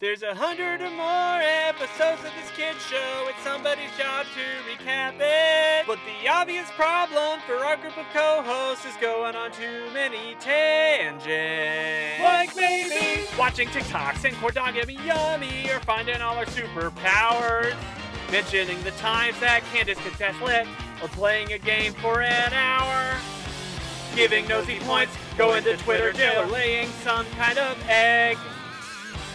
There's a hundred or more episodes of this kid's show. It's somebody's job to recap it. But the obvious problem for our group of co-hosts is going on too many tangents. Like maybe watching TikToks and Cordogamy Yummy or finding all our superpowers. Mentioning the times that Candace could test lit or playing a game for an hour. Giving nosy points, going to Twitter jail or laying some kind of egg.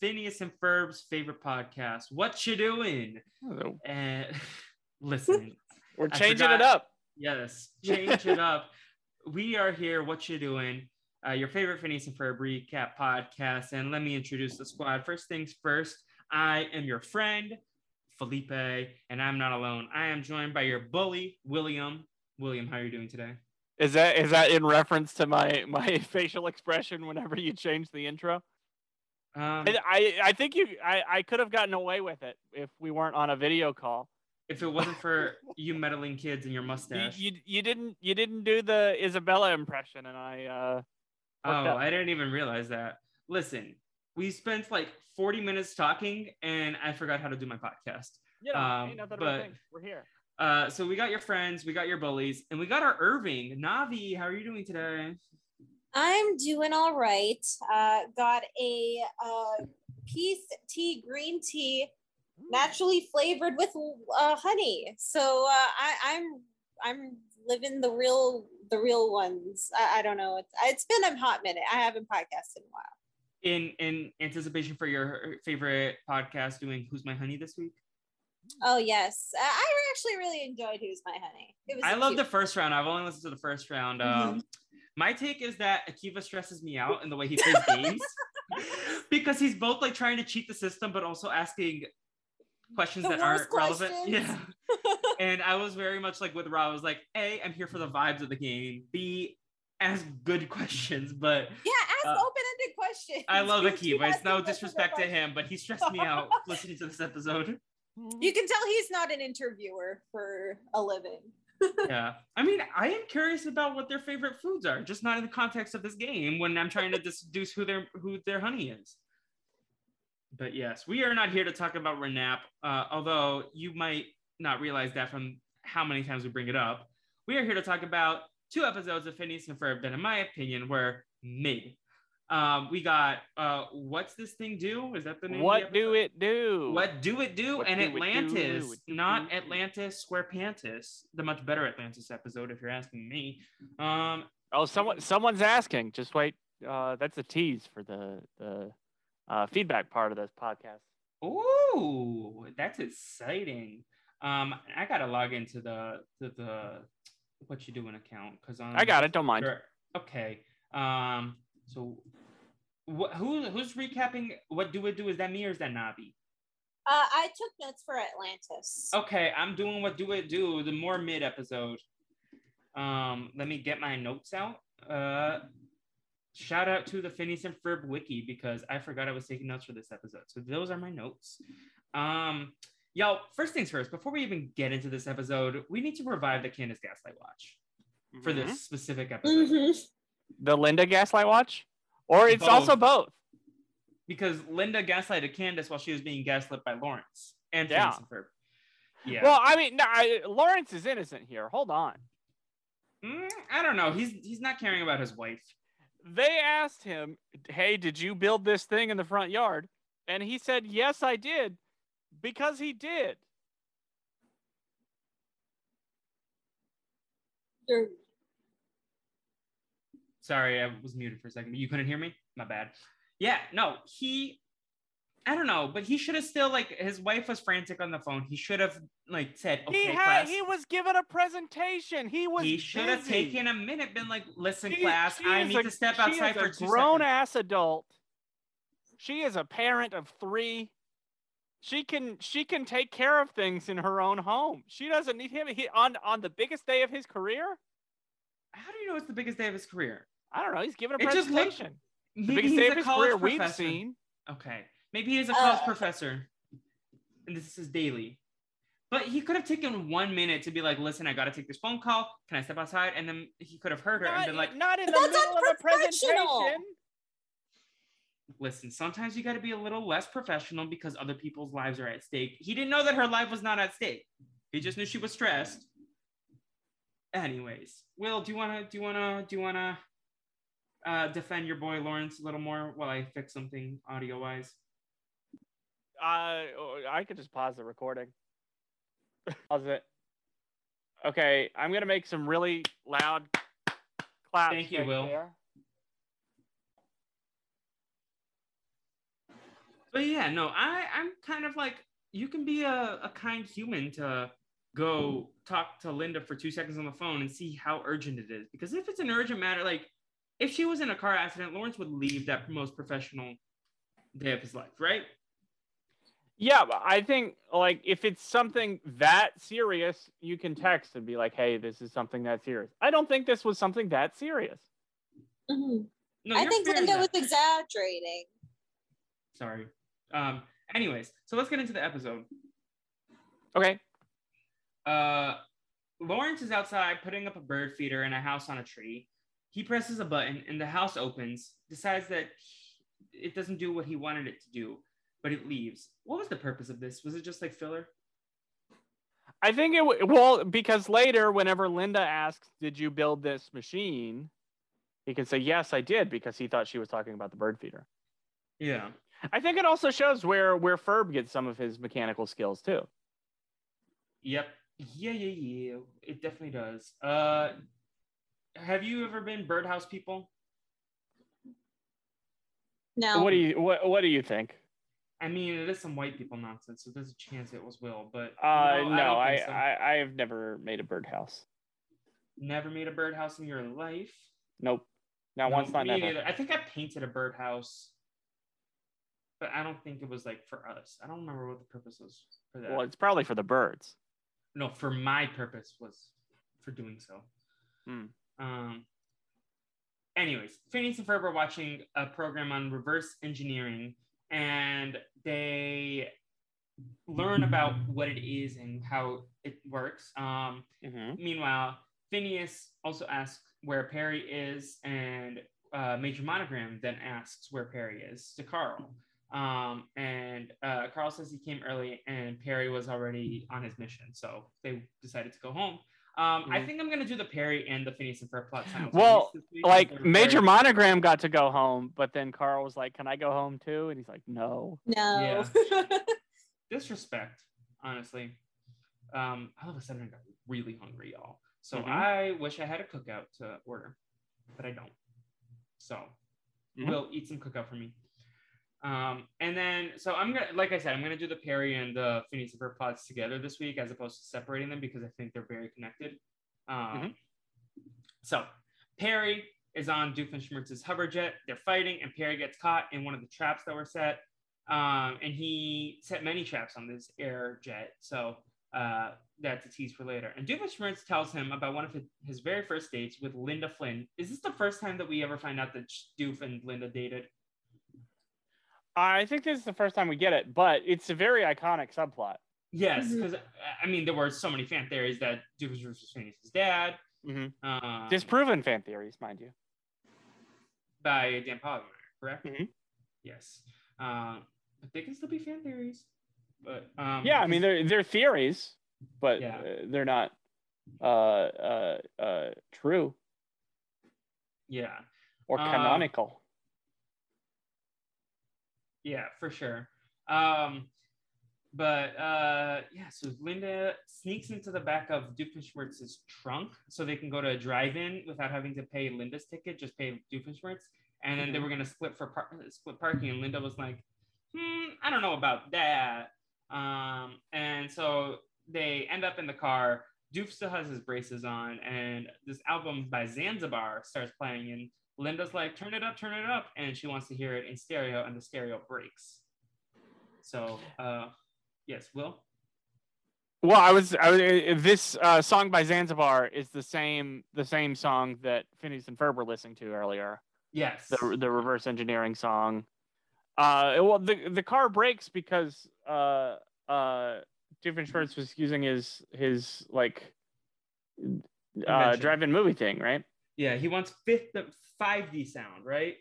Phineas and Ferb's favorite podcast. What you doing? And listen, We're changing it up. yes, change it up. We are here. What you doing? Uh, your favorite Phineas and Ferb recap podcast. And let me introduce the squad. First things first, I am your friend Felipe, and I'm not alone. I am joined by your bully William. William, how are you doing today? Is that is that in reference to my my facial expression whenever you change the intro? Um, I I, think you I, I could have gotten away with it if we weren't on a video call. if it wasn't for you meddling kids and your You, mustache. you you didn't you didn't do the Isabella impression, and I uh Oh, up. I didn't even realize that. Listen, we spent like 40 minutes talking and I forgot how to do my podcast. Yeah, um, but. We're here. Uh, so we got your friends, we got your bullies, and we got our Irving. Navi, how are you doing today? I'm doing all right. Uh, got a uh, peace tea, green tea, naturally flavored with uh, honey. So uh, I, I'm I'm living the real the real ones. I, I don't know. It's, it's been a hot minute. I haven't podcasted in a while. In in anticipation for your favorite podcast doing Who's My Honey this week? Oh yes, I I actually really enjoyed Who's My Honey. It was. I love the first round. I've only listened to the first round. Mm-hmm. My take is that Akiva stresses me out in the way he plays games because he's both like trying to cheat the system, but also asking questions The that aren't worst relevant. Yeah. and I was very much like with Rob. I was like, A, I'm here for the vibes of the game. B, ask good questions. But Yeah, ask Uh, open-ended questions. I love Akiva. It's no disrespect to him, but he stressed me out listening to this episode. You can tell he's not an interviewer for a living. Yeah. I mean, I am curious about what their favorite foods are, just not in the context of this game when I'm trying to deduce who their who their honey is. But yes, we are not here to talk about Renap, uh, although you might not realize that from how many times we bring it up. We are here to talk about two episodes of Phineas and Ferb that, in my opinion, were mid. Um, we got uh, what's this thing do? Is that the name? of the What do it do? What do it do? What and do? Atlantis, do not? Atlantis Squarepantis, the much better Atlantis episode, if you're asking me. Um, Oh, someone someone's asking. Just wait. Uh, that's a tease for the the uh, feedback part of this podcast. ooh, that's exciting. Um, I gotta log into the the, the what you do doing account because I got it. Don't mind. Sure. Okay. Um, so wh- who who's recapping? What do we do? Is that me or is that Navi? Uh, I took notes for Atlantis. Okay, I'm doing what do it do, the more mid episode. Um, let me get my notes out. Uh shout out to the Phineas and Ferb wiki because I forgot I was taking notes for this episode. So those are my notes. Um y'all, first things first, before we even get into this episode, we need to revive the Candace Gaslight Watch for Mhm. this specific episode. Mhm. The Linda Gaslight Watch, or it's also both. Because Linda gaslighted Candace while she was being gaslit by Lawrence and Yeah. Phineas and Ferb. Yeah. Well, I mean, no, I, Lawrence is innocent here. Hold on. Mm, I don't know. He's he's not caring about his wife. They asked him, "Hey, did you build this thing in the front yard?" And he said, "Yes, I did," because he did. You're- Sorry, I was muted for a second. You couldn't hear me? My bad. Yeah, no, he I don't know, but he should have still like his wife was frantic on the phone. He should have like said, okay, he had class. he was given a presentation. He was he should have taken a minute, been like, listen, She- class, she I need a- to step outside for a two grown seconds. ass adult. She is a parent of three. She can she can take care of things in her own home. She doesn't need him he, on on the biggest day of his career. How do you know it's the biggest day of his career? I don't know. He's giving a It just looked- presentation. the biggest he's day a of his college career we've seen. Okay. Maybe he's a college Uh, professor. And this is daily. But he could have taken one minute to be like, listen, I gotta take this phone call. Can I step outside? And then he could have heard her and been like, not in the that's middle of a presentation. listen, sometimes you gotta be a little less professional because other people's lives are at stake. He didn't know that her life was not at stake. He just knew she was stressed. Anyways, Will, do you wanna do you wanna do you wanna uh, defend your boy Lawrence a little more while I fix something audio wise? Uh, I could just pause the recording. pause it. Okay, I'm gonna make some really loud claps. Thank you, right Will. there. But yeah, no, I I'm kind of like you can be a, a kind human to go talk to Linda for two seconds on the phone and see how urgent it is. Because if it's an urgent matter, like if she was in a car accident, Lawrence would leave that most professional day of his life, right? Yeah, but I think like if it's something that serious, you can text and be like, "Hey, this is something that serious." I don't think this was something that serious. Mhm. No, I think fair in Linda was exaggerating. sorry. Um, anyways, so let's get into the episode. Okay. Uh, Lawrence is outside putting up a bird feeder in a house on a tree. He presses a button and the house opens, decides that it doesn't do what he wanted it to do, but it leaves. What was the purpose of this? Was it just like filler? I think it w- well because later, whenever Linda asks, "Did you build this machine?" he can say, "Yes, I did," because he thought she was talking about the bird feeder. Yeah. I think it also shows where where Ferb gets some of his mechanical skills too. Yep. Yeah, yeah, yeah. It definitely does. Uh, have you ever been birdhouse people? No. What do you what What do you think? I mean, it is some white people nonsense, so there's a chance it was Will, but Uh, no, no, don't I so. I, I have never made a birdhouse. never made a birdhouse in your life. Nope. Not No, once, not me never. neither. I think I painted a birdhouse, but I don't think it was like for us. I don't remember what the purpose was for that. Well, it's probably for the birds. No, for my purpose was for doing so. Hmm. Um. Anyways, Phineas and Ferb are watching a program on reverse engineering, and they learn about what it is and how it works. Um, Mm-hmm. Meanwhile, Phineas also asks where Perry is, and uh, Major Monogram then asks where Perry is to Carl. Um, and uh, Carl says he came early, and Perry was already on his mission, so they decided to go home. Um, I Mhm. think I'm gonna do the Perry and the Phineas and Ferb plot simultaneously. Well, Like Major very- Monogram got to go home, but then Carl was like, "Can I go home too?" And he's like, "No." No. disrespect, honestly. Um, all of a sudden I got really hungry, y'all. So Mhm. I wish I had a cookout to order, but I don't. So Mhm. we'll eat some cookout for me. Um, and then, so I'm gonna, like I said, I'm gonna do the Perry and the Phineas and Ferb plots together this week, as opposed to separating them because I think they're very connected. Um, So Perry is on Doofenshmirtz's hover jet. They're fighting, and Perry gets caught in one of the traps that were set. Um, and he set many traps on this air jet. So uh, that's a tease for later. And Doofenshmirtz tells him about one of his, his very first dates with Linda Flynn. Is this the first time that we ever find out that Doof and Linda dated? I think this is the first time we get it, but it's a very iconic subplot. Yes, because I mean, there were so many fan theories that Duke was Phineas' dad. Mhm. Um, Disproven fan theories, mind you. by Dan Povenmire, correct? Mhm. Yes. Um, but they can still be fan theories. But um, Yeah, I mean they're they're theories, but Yeah. uh, they're not uh, uh, uh, true yeah, or Uh, canonical. Yeah, for sure. Um, but uh, yeah, so Linda sneaks into the back of Doofenshmirtz's trunk so they can go to a drive-in without having to pay Linda's ticket, just pay Doofenshmirtz. And then they Mhm. were gonna split for par- split parking, and Linda was like, hmm, I don't know about that. Um, and so they end up in the car. Doof still has his braces on, and this album by Zanzibar starts playing, and Linda's like, turn it up, turn it up, and she wants to hear it in stereo, and the stereo breaks. So, uh, Yes, Will. Well, I was, I was uh, this uh, song by Zanzibar is the same the same song that Phineas and Ferb were listening to earlier. Yes. The the reverse engineering song. Uh, well, the the car breaks because uh uh Doofenshmirtz was using his his like uh drive-in movie thing, right? Yeah, he wants fifth five D sound, right?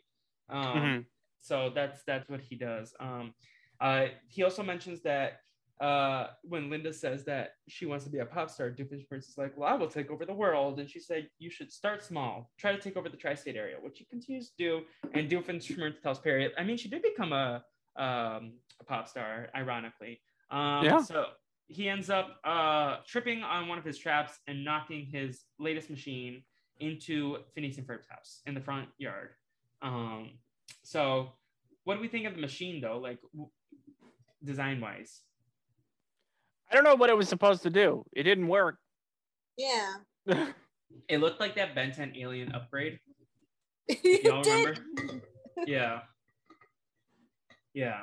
Um, Mhm. So that's that's what he does. Um, uh, he also mentions that uh, when Linda says that she wants to be a pop star, Doofenshmirtz is like, "Well, I will take over the world," and she said, "You should start small. Try to take over the tri-state area," which she continues to do. And Doofenshmirtz tells Perry, "I mean, she did become a um, a pop star, ironically." Um, Yeah. So he ends up uh, tripping on one of his traps and knocking his latest machine into Phineas and Ferb's house in the front yard. Um, so, what do we think of the machine though, like design wise? I don't know what it was supposed to do. It didn't work. Yeah. It looked like that Ben 10 alien upgrade. you Y'all did. remember? Yeah. Yeah.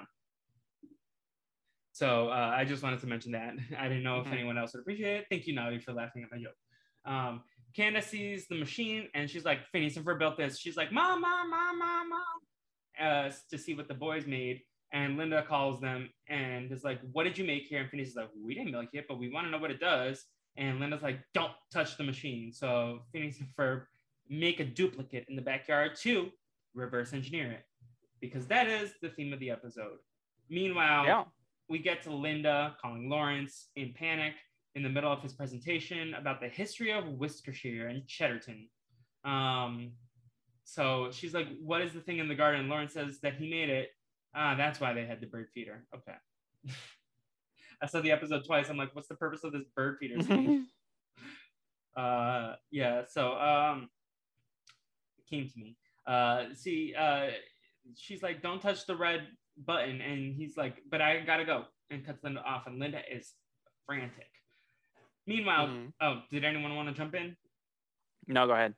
So uh, I just wanted to mention that. I didn't know if Mhm. anyone else would appreciate it. Thank you, Navi, for laughing at my joke. Um, Candace sees the machine and she's like, Phineas and Ferb built this. She's like, Mom, Mom, Mom, Mom, Mom, uh, to see what the boys made. And Linda calls them and is like, What did you make here? And Phineas is like, We didn't make it, but we want to know what it does. And Linda's like, Don't touch the machine. So Phineas and Ferb make a duplicate in the backyard to reverse engineer it because that is the theme of the episode. Meanwhile, yeah. we get to Linda calling Lawrence in panic in the middle of his presentation about the history of Worcestershire and Cheddarton. Um, so she's like, What is the thing in the garden? Lawrence says that he made it. Ah, that's why they had the bird feeder. Okay. I saw the episode twice. I'm like, What's the purpose of this bird feeder uh yeah so um it came to me uh see uh she's like don't touch the red button and he's like but i gotta go and cuts linda off and linda is frantic meanwhile Mhm. oh did anyone want to jump in No, go ahead.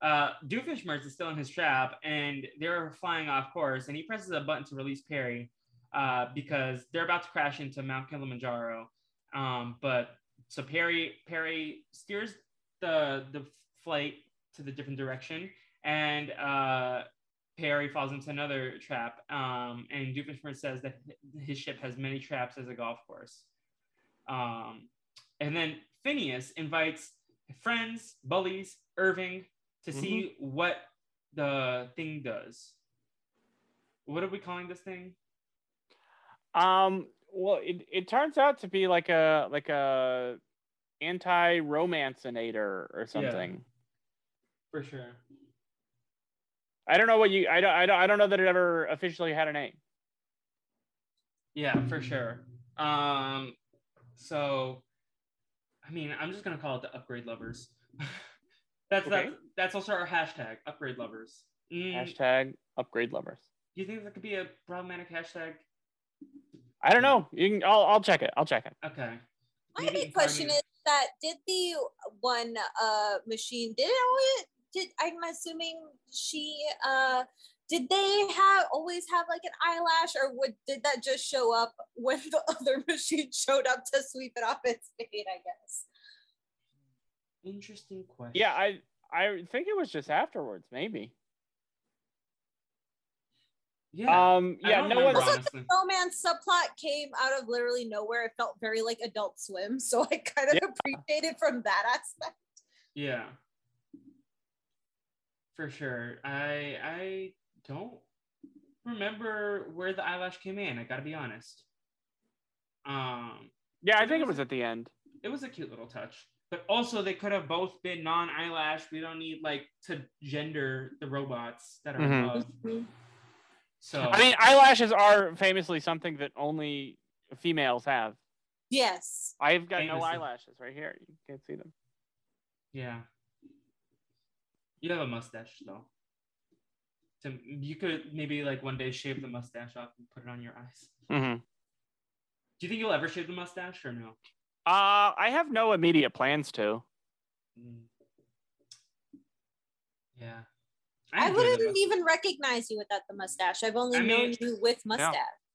uh doofenshmirtz is still in his trap and they're flying off course and he presses a button to release perry uh because they're about to crash into mount kilimanjaro um but so Perry Perry steers the the flight to the different direction, and uh, Perry falls into another trap. Um, and Doofenshmirtz says that his ship has many traps as a golf course. Um, and then Phineas invites friends, bullies, Irving to see what the thing does. What are we calling this thing? Um, well, it, it turns out to be like a like a anti-romancinator or something. For sure. I don't know what you. I don't. I don't. I don't know that it ever officially had a name. Yeah, for sure. Um, so, I mean, I'm just gonna call it the upgrade lovers. that's Okay. that's that's also our hashtag, upgrade lovers. Mm, Hashtag upgrade lovers. do you think that could be a problematic hashtag? I don't know. You can. I'll. I'll check it. I'll check it. Okay. My Maybe big question is that did the one uh machine did it did I'm assuming she uh did they have always have like an eyelash or would did that just show up when the other machine showed up to sweep it off its fate, I guess. Interesting question. Yeah. I. I think it was just afterwards. Maybe. yeah. Um. Yeah. No remember, one's. honestly. Romance subplot came out of literally nowhere. It felt very like adult swim. So I kind of Yeah. appreciated from that aspect. Yeah. For sure. I I don't remember where the eyelash came in. I gotta be honest. Um, Yeah. I think it was at the end. it was a cute little touch. But also, they could have both been non-eyelash. We don't need like to gender the robots that are Mhm. above. So I mean, eyelashes are famously something that only females have. Yes. I've got no eyelashes right here. You can't see them. yeah, you have a mustache though. So you could maybe like one day shave the mustache off and put it on your eyes. Mm-hmm. Do you think you'll ever shave the mustache or no? Uh, I have no immediate plans to. Mm. Yeah. I enjoy the wouldn't even recognize you without the mustache. I've only I known mean- you with mustache.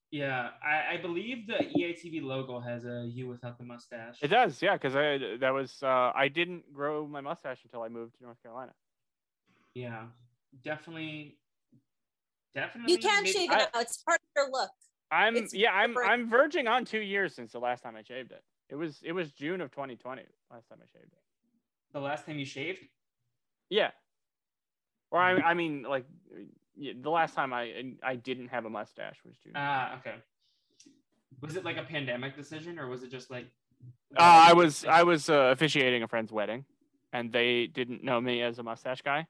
Yeah, I, I believe the EATV logo has a you without the mustache. It does, yeah, because I that was uh, I didn't grow my mustache until I moved to North Carolina. Yeah, definitely, definitely. You can't maybe- shave I- it out. It's part of your look. I'm It's yeah, I'm different. I'm verging on two years since the last time I shaved it. It was it was June of 2020 last time I shaved it. the last time you shaved. Yeah. Or I I mean like yeah, the last time I I didn't have a mustache was June. Ah, okay. Was it like a pandemic decision, or was it just like? Uh, I was I was uh, officiating a friend's wedding, and they didn't know me as a mustache guy,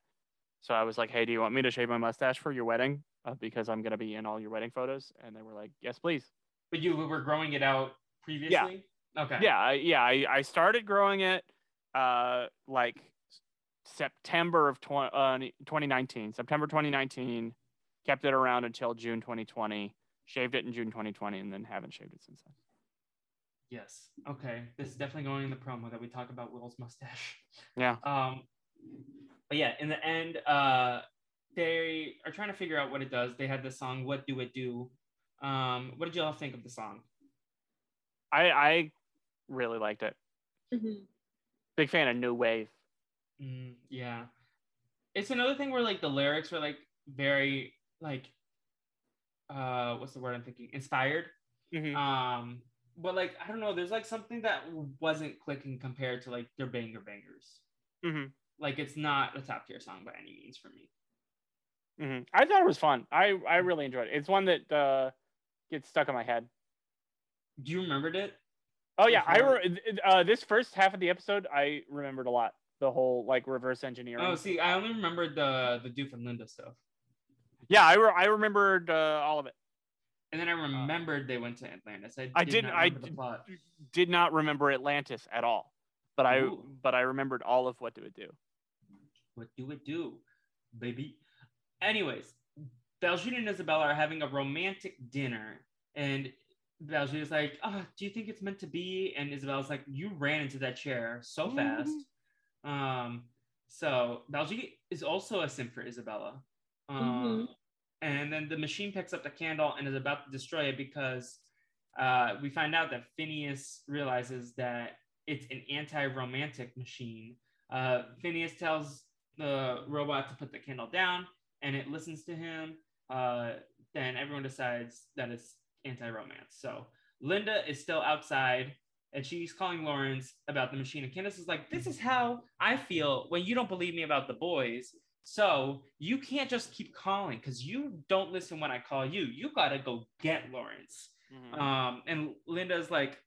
so I was like, "Hey, do you want me to shave my mustache for your wedding? Uh, because I'm gonna be in all your wedding photos." And they were like, "Yes, please." But you were growing it out previously. Yeah. Okay. Yeah, I, yeah. I, I started growing it, uh, like September of 20, uh, 2019. September 2019. Kept it around until June 2020. Shaved it in June 2020, and then haven't shaved it since then. Yes. Okay. This is definitely going in the promo that we talk about Will's mustache. Yeah. Um. But yeah, in the end, uh, they are trying to figure out what it does. They had the song "What Do It Do." Um, what did y'all think of the song? I I really liked it. Big fan of new wave. Mm, yeah. It's another thing where like the lyrics were like very like uh what's the word I'm thinking? Inspired. Mhm. Um but like I don't know, there's like something that wasn't clicking compared to like their banger bangers. Mhm. Like it's not a top tier song by any means for me. Hmm I thought it was fun. I I really enjoyed it. It's one that uh, gets stuck in my head. Do you remembered it? Oh yeah, I re- uh, this first half of the episode I remembered a lot. The whole like reverse engineering. Oh, see, I only remembered the the Doof and Linda stuff. Yeah, I re- I remembered uh, all of it. And then I remembered they went to Atlantis. I, Uh, I did didn't- not I remember did- Did not remember Atlantis at all, but I Ooh. but I remembered all of what do it do. What do it do, baby? Anyways, Baljeet and Isabella are having a romantic dinner, and Baljeet is like, "Oh, do you think it's meant to be?" And Isabella's like, "You ran into that chair so fast." Um, so Baljeet is also a simp for Isabella. Um, and then the machine picks up the candle and is about to destroy it because uh, we find out that Phineas realizes that it's an anti-romantic machine. Uh, Phineas tells the robot to put the candle down, and it listens to him. Uh, then everyone decides that it's anti-romance. So Linda is still outside, and she's calling Lawrence about the machine. And Candace is like, "This is how I feel when you don't believe me about the boys." So you can't just keep calling because you don't listen when I call you. You gotta go get Lawrence. Mhm. Um, and Linda's like,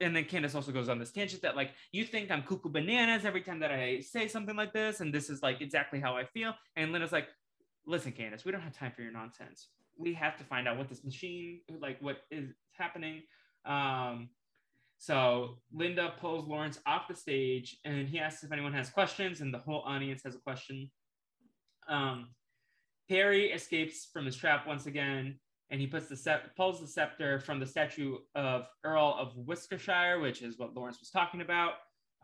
and then Candace also goes on this tangent that like you think I'm cuckoo bananas every time that I say something like this, and this is like exactly how I feel. And Linda's like, listen, Candace, we don't have time for your nonsense. We have to find out what this machine, like what is happening. Um, so Linda pulls Lawrence off the stage, and he asks if anyone has questions, and the whole audience has a question. Um, Perry escapes from his trap once again, and he puts the sep- pulls the scepter from the statue of Earl of Worcestershire, which is what Lawrence was talking about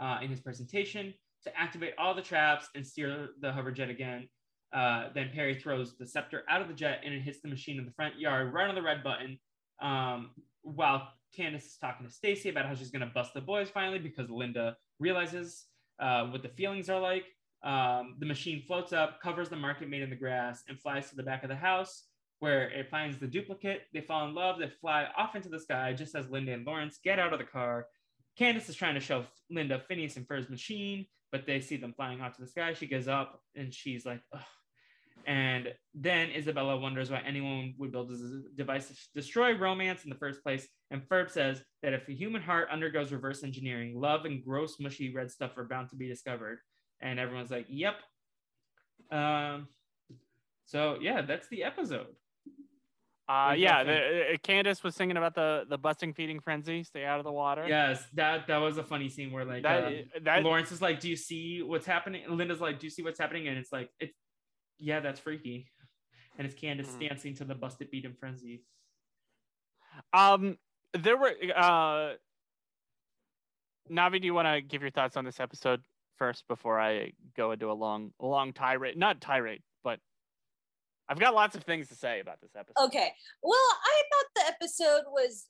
uh, in his presentation, to activate all the traps and steer the hover jet again. Uh, then Perry throws the scepter out of the jet and it hits the machine in the front yard, right on the red button. Um, while Candace is talking to Stacy about how she's going to bust the boys finally because Linda realizes uh, what the feelings are like. Um, the machine floats up, covers the market made in the grass, and flies to the back of the house where it finds the duplicate. They fall in love. They fly off into the sky just as Linda and Lawrence get out of the car. Candace is trying to show Linda Phineas and Ferb's machine, but they see them flying off to the sky. She goes up and she's like, Ugh. And then Isabella wonders why anyone would build this device to destroy romance in the first place. And Ferb says that if a human heart undergoes reverse engineering, love and gross, mushy red stuff are bound to be discovered. And everyone's like, yep. Um, so, yeah, that's the episode. Uh, yeah, the, uh, Candace was singing about the the busting feeding frenzy. Stay out of the water. Yes, that that was a funny scene where like that uh, that Lawrence is like, "Do you see what's happening?" And Linda's like, "Do you see what's happening?" And it's like, "It's yeah, that's freaky." And it's Candace Mhm. dancing to the busted beat and frenzy. Um, there were uh, Navi, do you want to give your thoughts on this episode first before I go into a long, a long tirade? Not tirade, but I've got lots of things to say about this episode. Okay. Well, I thought the episode was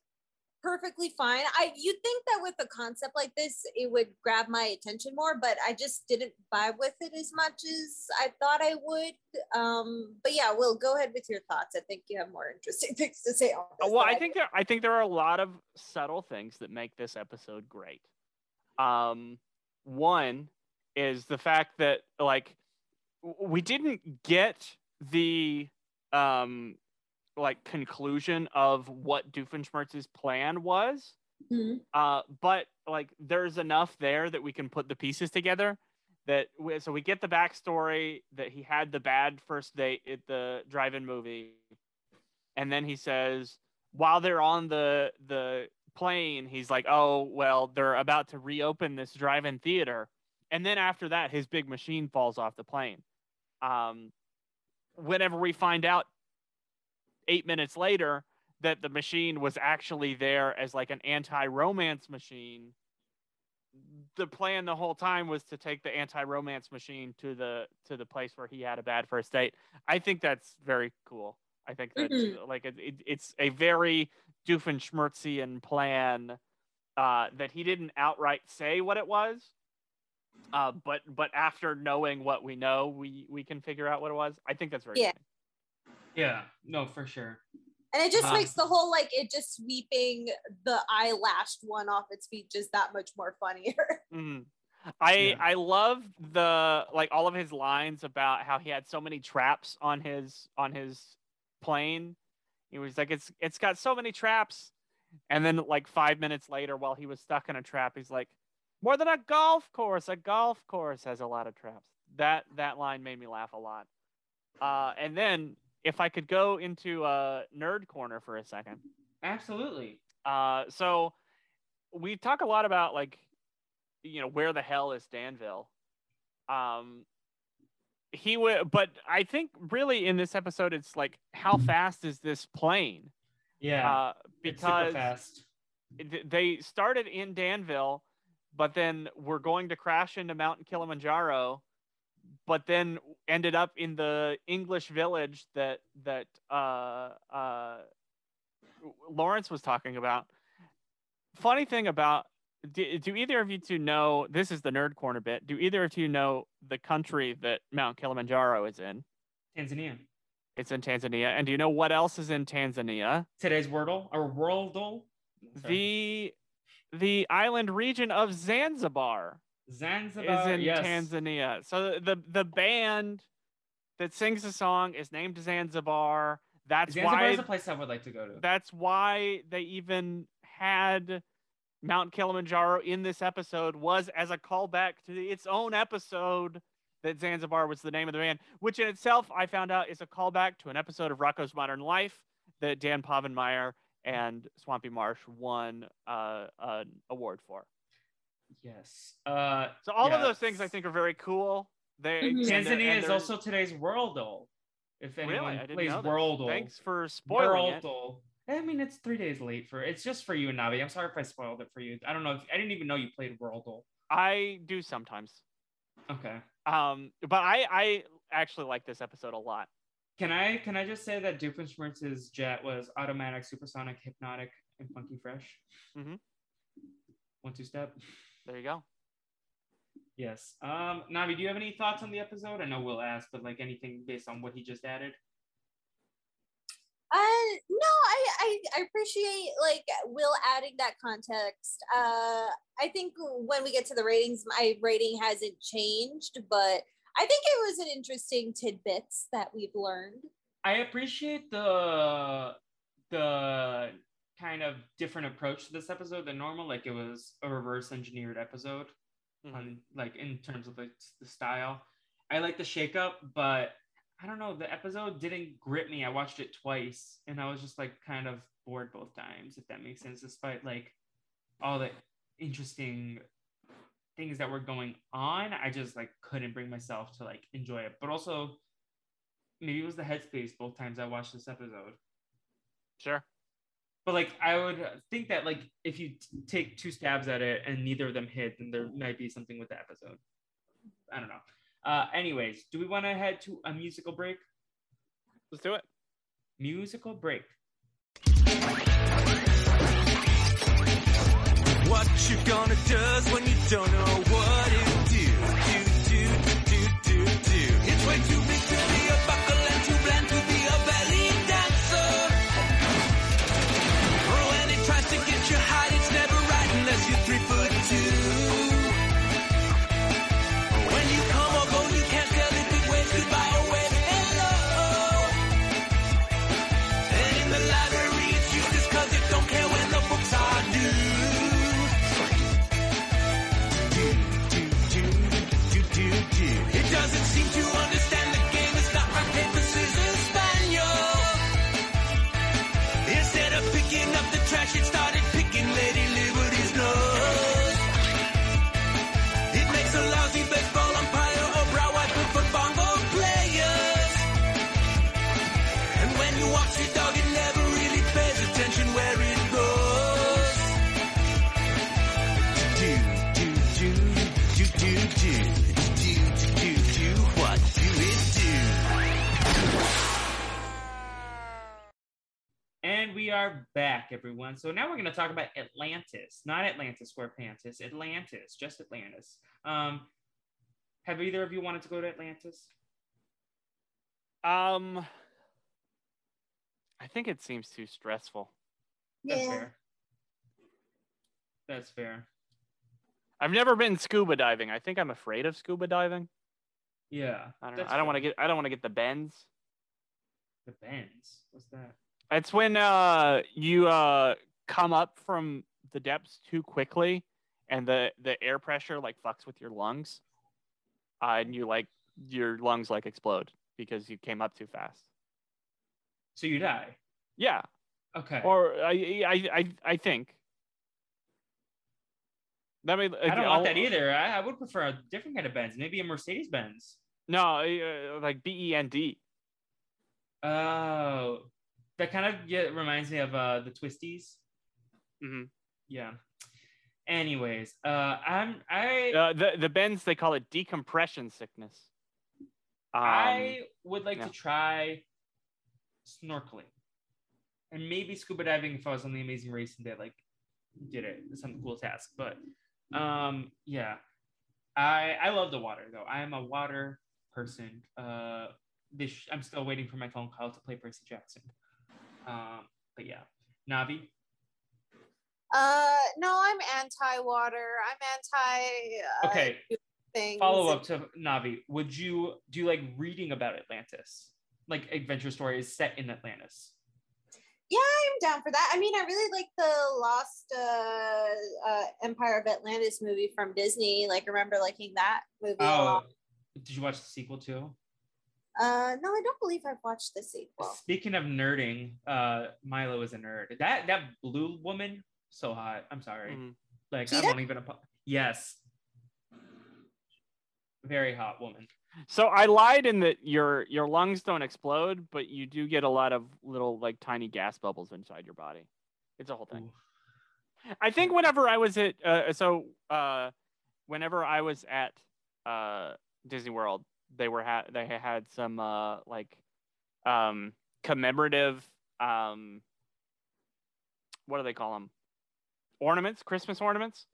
perfectly fine. I you'd think that with a concept like this, it would grab my attention more, but I just didn't vibe with it as much as I thought I would. Um, but yeah, Will, go ahead with your thoughts. I think you have more interesting things to say on this. well i think there i think there are a lot of subtle things that make this episode great um one is the fact that like we didn't get the um like conclusion of what doofenshmirtz's plan was. Mhm. uh but like there's enough there that we can put the pieces together that we, so we get the backstory that he had the bad first date at the drive-in movie. And then he says while they're on the the plane he's like oh well they're about to reopen this drive-in theater. And then after that his big machine falls off the plane. Um whenever we find out eight minutes later that the machine was actually there as like an anti-romance machine the plan the whole time was to take the anti-romance machine to the to the place where he had a bad first date i think that's very cool i think that's Mhm. like it, it, it's a very doofenshmirtzian plan uh, that he didn't outright say what it was uh, but but after knowing what we know we we can figure out what it was i think that's very Yeah. good. Yeah, no, for sure. And it just Uh, makes the whole like it just sweeping the eyelashed one off its feet just that much more funnier. Mhm. I Yeah. I love the like all of his lines about how he had so many traps on his on his plane. He was like, it's it's got so many traps, and then like five minutes later, while he was stuck in a trap, he's like, more than a golf course. A golf course has a lot of traps. That that line made me laugh a lot. Uh, and then if I could go into a nerd corner for a second, Absolutely. uh, so we talk a lot about like, you know, where the hell is Danville? Um, he would, but I think really in this episode, it's like, how fast is this plane? Yeah. Uh, because fast. they started in Danville, but then we're going to crash into Mountain Kilimanjaro, but then ended up in the English village that that uh, uh, Lawrence was talking about. Funny thing about do, do either of you two know this is the nerd corner bit? Do either of you know the country that Mount Kilimanjaro is in? Tanzania. It's in Tanzania. And do you know what else is in Tanzania? Today's Wordle or Worldle. Sorry. the the island region of Zanzibar Zanzibar. is in yes. Tanzania. So the the band that sings the song is named Zanzibar. That's Zanzibar why is a place I would like to go to. that's why they even had Mount Kilimanjaro in this episode was as a callback to the, its own episode that Zanzibar was the name of the band, which in itself I found out is a callback to an episode of Rocko's Modern Life that Dan Povenmire and Swampy Marsh won uh, an award for. Yes. Uh, So all of those things I think are very cool. They Mhm. and they're- Tanzania and is they're- also today's Worldle. If anyone really I didn't plays know that. Worldle. Thanks for spoiling it. Worldle. I mean, it's three days late for. It's just for you, and Navi. I'm sorry if I spoiled it for you. I don't know. If, I didn't even know you played Worldle. I do sometimes. Okay. Um, but I I actually like this episode a lot. Can I can I just say that Doofenshmirtz's jet was automatic, supersonic, hypnotic, and funky fresh? Mhm. One two step. There you go. Yes. Um, Navi, do you have any thoughts on the episode? I know Will ask, but like anything based on what he just added? Uh, no, I, I I appreciate like Will adding that context. Uh, I think when we get to the ratings, my rating hasn't changed, but I think it was an interesting tidbits that we've learned. I appreciate the the kind of different approach to this episode than normal. Like it was a reverse engineered episode Mhm. on like in terms of like the style. I like the shakeup, but I don't know. The episode didn't grip me. I watched it twice, and I was just like kind of bored both times, if that makes sense. Despite like all the interesting things that were going on, I just like couldn't bring myself to like enjoy it. But also, maybe it was the headspace both times I watched this episode. Sure but like I would think that like if you t- take two stabs at it and neither of them hit, then there might be something with the episode. I don't know. Uh, anyways, do we want to head to a musical break? Let's do it. Musical break. What you gonna do when you don't know what are back, everyone. So now we're going to talk about Atlantis, not Atlantis SquarePantis, Atlantis, just Atlantis. Um, have either of you wanted to go to Atlantis? Um, I think it seems too stressful. That's Yeah. fair. That's fair. I've never been scuba diving. I think I'm afraid of scuba diving. Yeah. I don't know. I don't want to get. I don't want to get the bends. the bends. What's that? It's when uh you uh come up from the depths too quickly, and the the air pressure like fucks with your lungs, uh, and you like your lungs like explode because you came up too fast. So you die. Yeah, Okay. or I I I I think. That may, I don't want that either. I, I would prefer a different kind of Benz, maybe a Mercedes Benz. No, uh, like B E N D. Oh, that kind of yeah, reminds me of uh, the Twisties. Mhm. Yeah. Anyways, uh, I'm I Uh, the the bends they call it decompression sickness. Um, I would like yeah. to try snorkeling and maybe scuba diving if I was on the Amazing Race and did like did it some cool task. But um, yeah, I I love the water though. I am a water person. Uh, this I'm still waiting for my phone call to play Percy Jackson. Um, but yeah, Navi. Uh, no, I'm anti-water. I'm anti. Uh, Okay, Things. follow up to Navi. Would you do you like reading about Atlantis, like adventure stories set in Atlantis? Yeah, I'm down for that. I mean, I really like the Lost uh, uh, Empire of Atlantis movie from Disney. Like, I remember liking that movie Oh, did you watch the sequel too? Uh, no, I don't believe I've watched the sequel. Speaking of nerding, uh, Milo is a nerd. That that blue woman, so hot. I'm sorry. mhm. Like See I that? won't even. apo- Yes. Very hot woman. So I lied in that your your lungs don't explode, but you do get a lot of little like tiny gas bubbles inside your body. It's a whole thing. Ooh. I think whenever I was at uh, so uh, whenever I was at uh, Disney World, they were ha- they had some uh, like um, commemorative um, what do they call them ornaments, Christmas ornaments,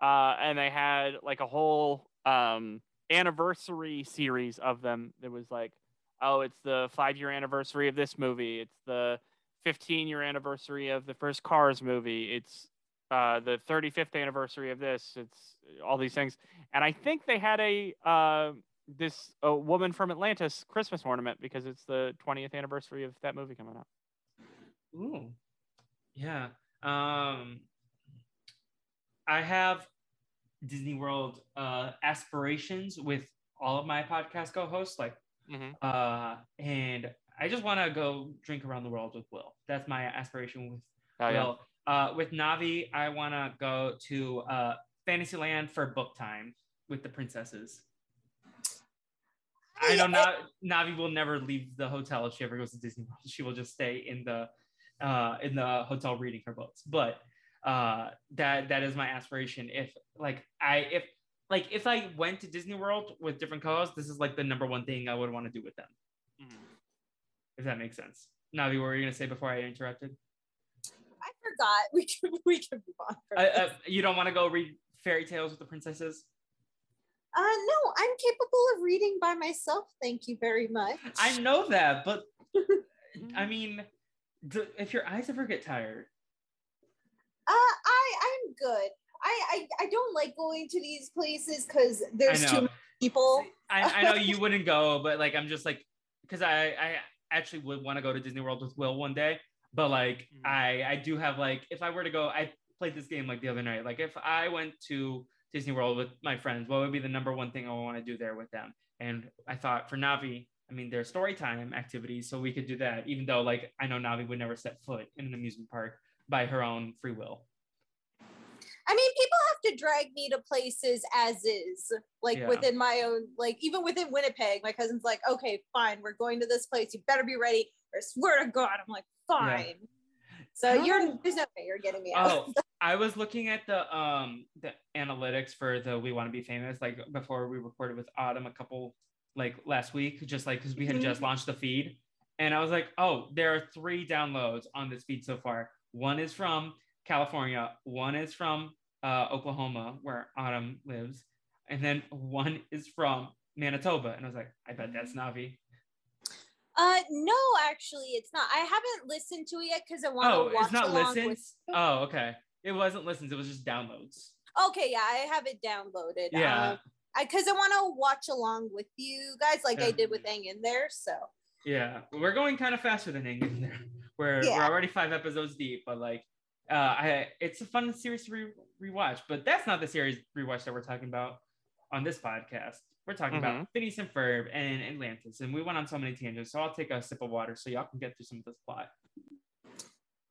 uh, and they had like a whole um, anniversary series of them. That was like, oh, it's the five year anniversary of this movie. It's the 15 year anniversary of the first Cars movie. It's uh, the 35th anniversary of this. It's all these things. And I think they had a uh, this a woman from Atlantis Christmas ornament because it's the 20th anniversary of that movie coming out. Ooh. Yeah. Um I have Disney World uh aspirations with all of my podcast co-hosts like Mhm. uh and I just want to go drink around the world with Will. That's my aspiration with Oh, yeah. Will. Uh with Navi, I want to go to uh Fantasyland for book time with the princesses. I know Na- Navi will never leave the hotel if she ever goes to Disney World. She will just stay in the uh, in the hotel reading her books. But uh, that that is my aspiration. If like I if like if I went to Disney World with different co-hosts, this is like the number one thing I would want to do with them. Mhm. If that makes sense. Navi, what were you gonna say before I interrupted? I forgot. We can we can move on. Uh, uh, you don't want to go read fairy tales with the princesses? Uh, no, I'm capable of reading by myself. Thank you very much. I know that, but I mean, d- if your eyes ever get tired, Uh, I I'm good. I I, I don't like going to these places because there's too many people. I, I know you wouldn't go, but like I'm just like because I I actually would want to go to Disney World with Will one day, but like Mhm. I I do have like if I were to go, I played this game like the other night. Like if I went to Disney World with my friends, what would be the number one thing I want to do there with them? And I thought for Navi, I mean, there's story time activities, so we could do that. Even though like I know Navi would never set foot in an amusement park by her own free will. I mean, people have to drag me to places as is, like Yeah. within my own, like even within Winnipeg. My cousin's like, okay, fine, we're going to this place. You better be ready. Or swear to God, I'm like, fine. So you're there's no way you're getting me out. Oh, I was looking at the um the analytics for the We Want to Be Famous like before we recorded with Autumn a couple like last week, just like because we had just launched the feed, and I was like, oh, there are three downloads on this feed so far. One is from California, one is from uh, Oklahoma where Autumn lives, and then one is from Manitoba, and I was like, I bet that's Navi. Uh, no, actually, it's not. I haven't listened to it yet because I want to Oh, watch it's not listens. with. Oh, okay. It wasn't listens. It was just downloads. Okay, yeah, I have it downloaded. Yeah. Um, I because I want to watch along with you guys, like I did with Hang in there. So Yeah, we're going kind of faster than England there. We're we're already five episodes deep, but like, uh, I it's a fun series to re- rewatch. But that's not the series rewatch that we're talking about on this podcast. We're talking about Phineas and Ferb and Atlantis, and we went on so many tangents. So I'll take a sip of water so y'all can get through some of this plot.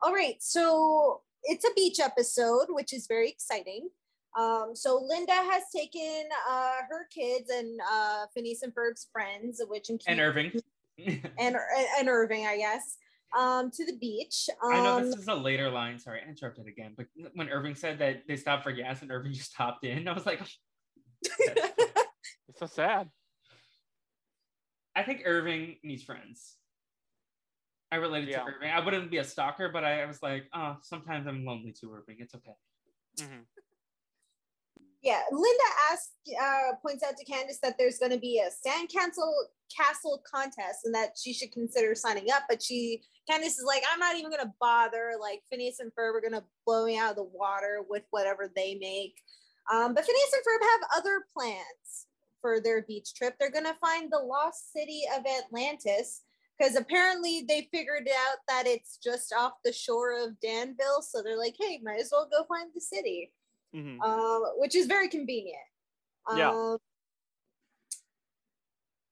All right, so it's a beach episode, which is very exciting. Um, so Linda has taken uh, her kids and uh, Phineas and Ferb's friends, which include And Irving, and, and Irving, I guess, um, to the beach. Um, I know this is a later line. Sorry, I interrupted again. But when Irving said that they stopped for gas and Irving just hopped in, I was like, It's so sad. I think Irving needs friends. I related Yeah. to Irving. I wouldn't be a stalker, but I, I was like, oh, sometimes I'm lonely too, Irving. It's okay. Mhm. yeah, Linda asks, uh, points out to Candace that there's going to be a sand castle castle contest and that she should consider signing up. But she, Candace is like, I'm not even going to bother. Like Phineas and Ferb are going to blow me out of the water with whatever they make. Um, but Phineas and Ferb have other plans for their beach trip. They're going to find the lost city of Atlantis because apparently they figured out that it's just off the shore of Danville. So they're like, hey, might as well go find the city Mhm. um, which is very convenient. Yeah. Um,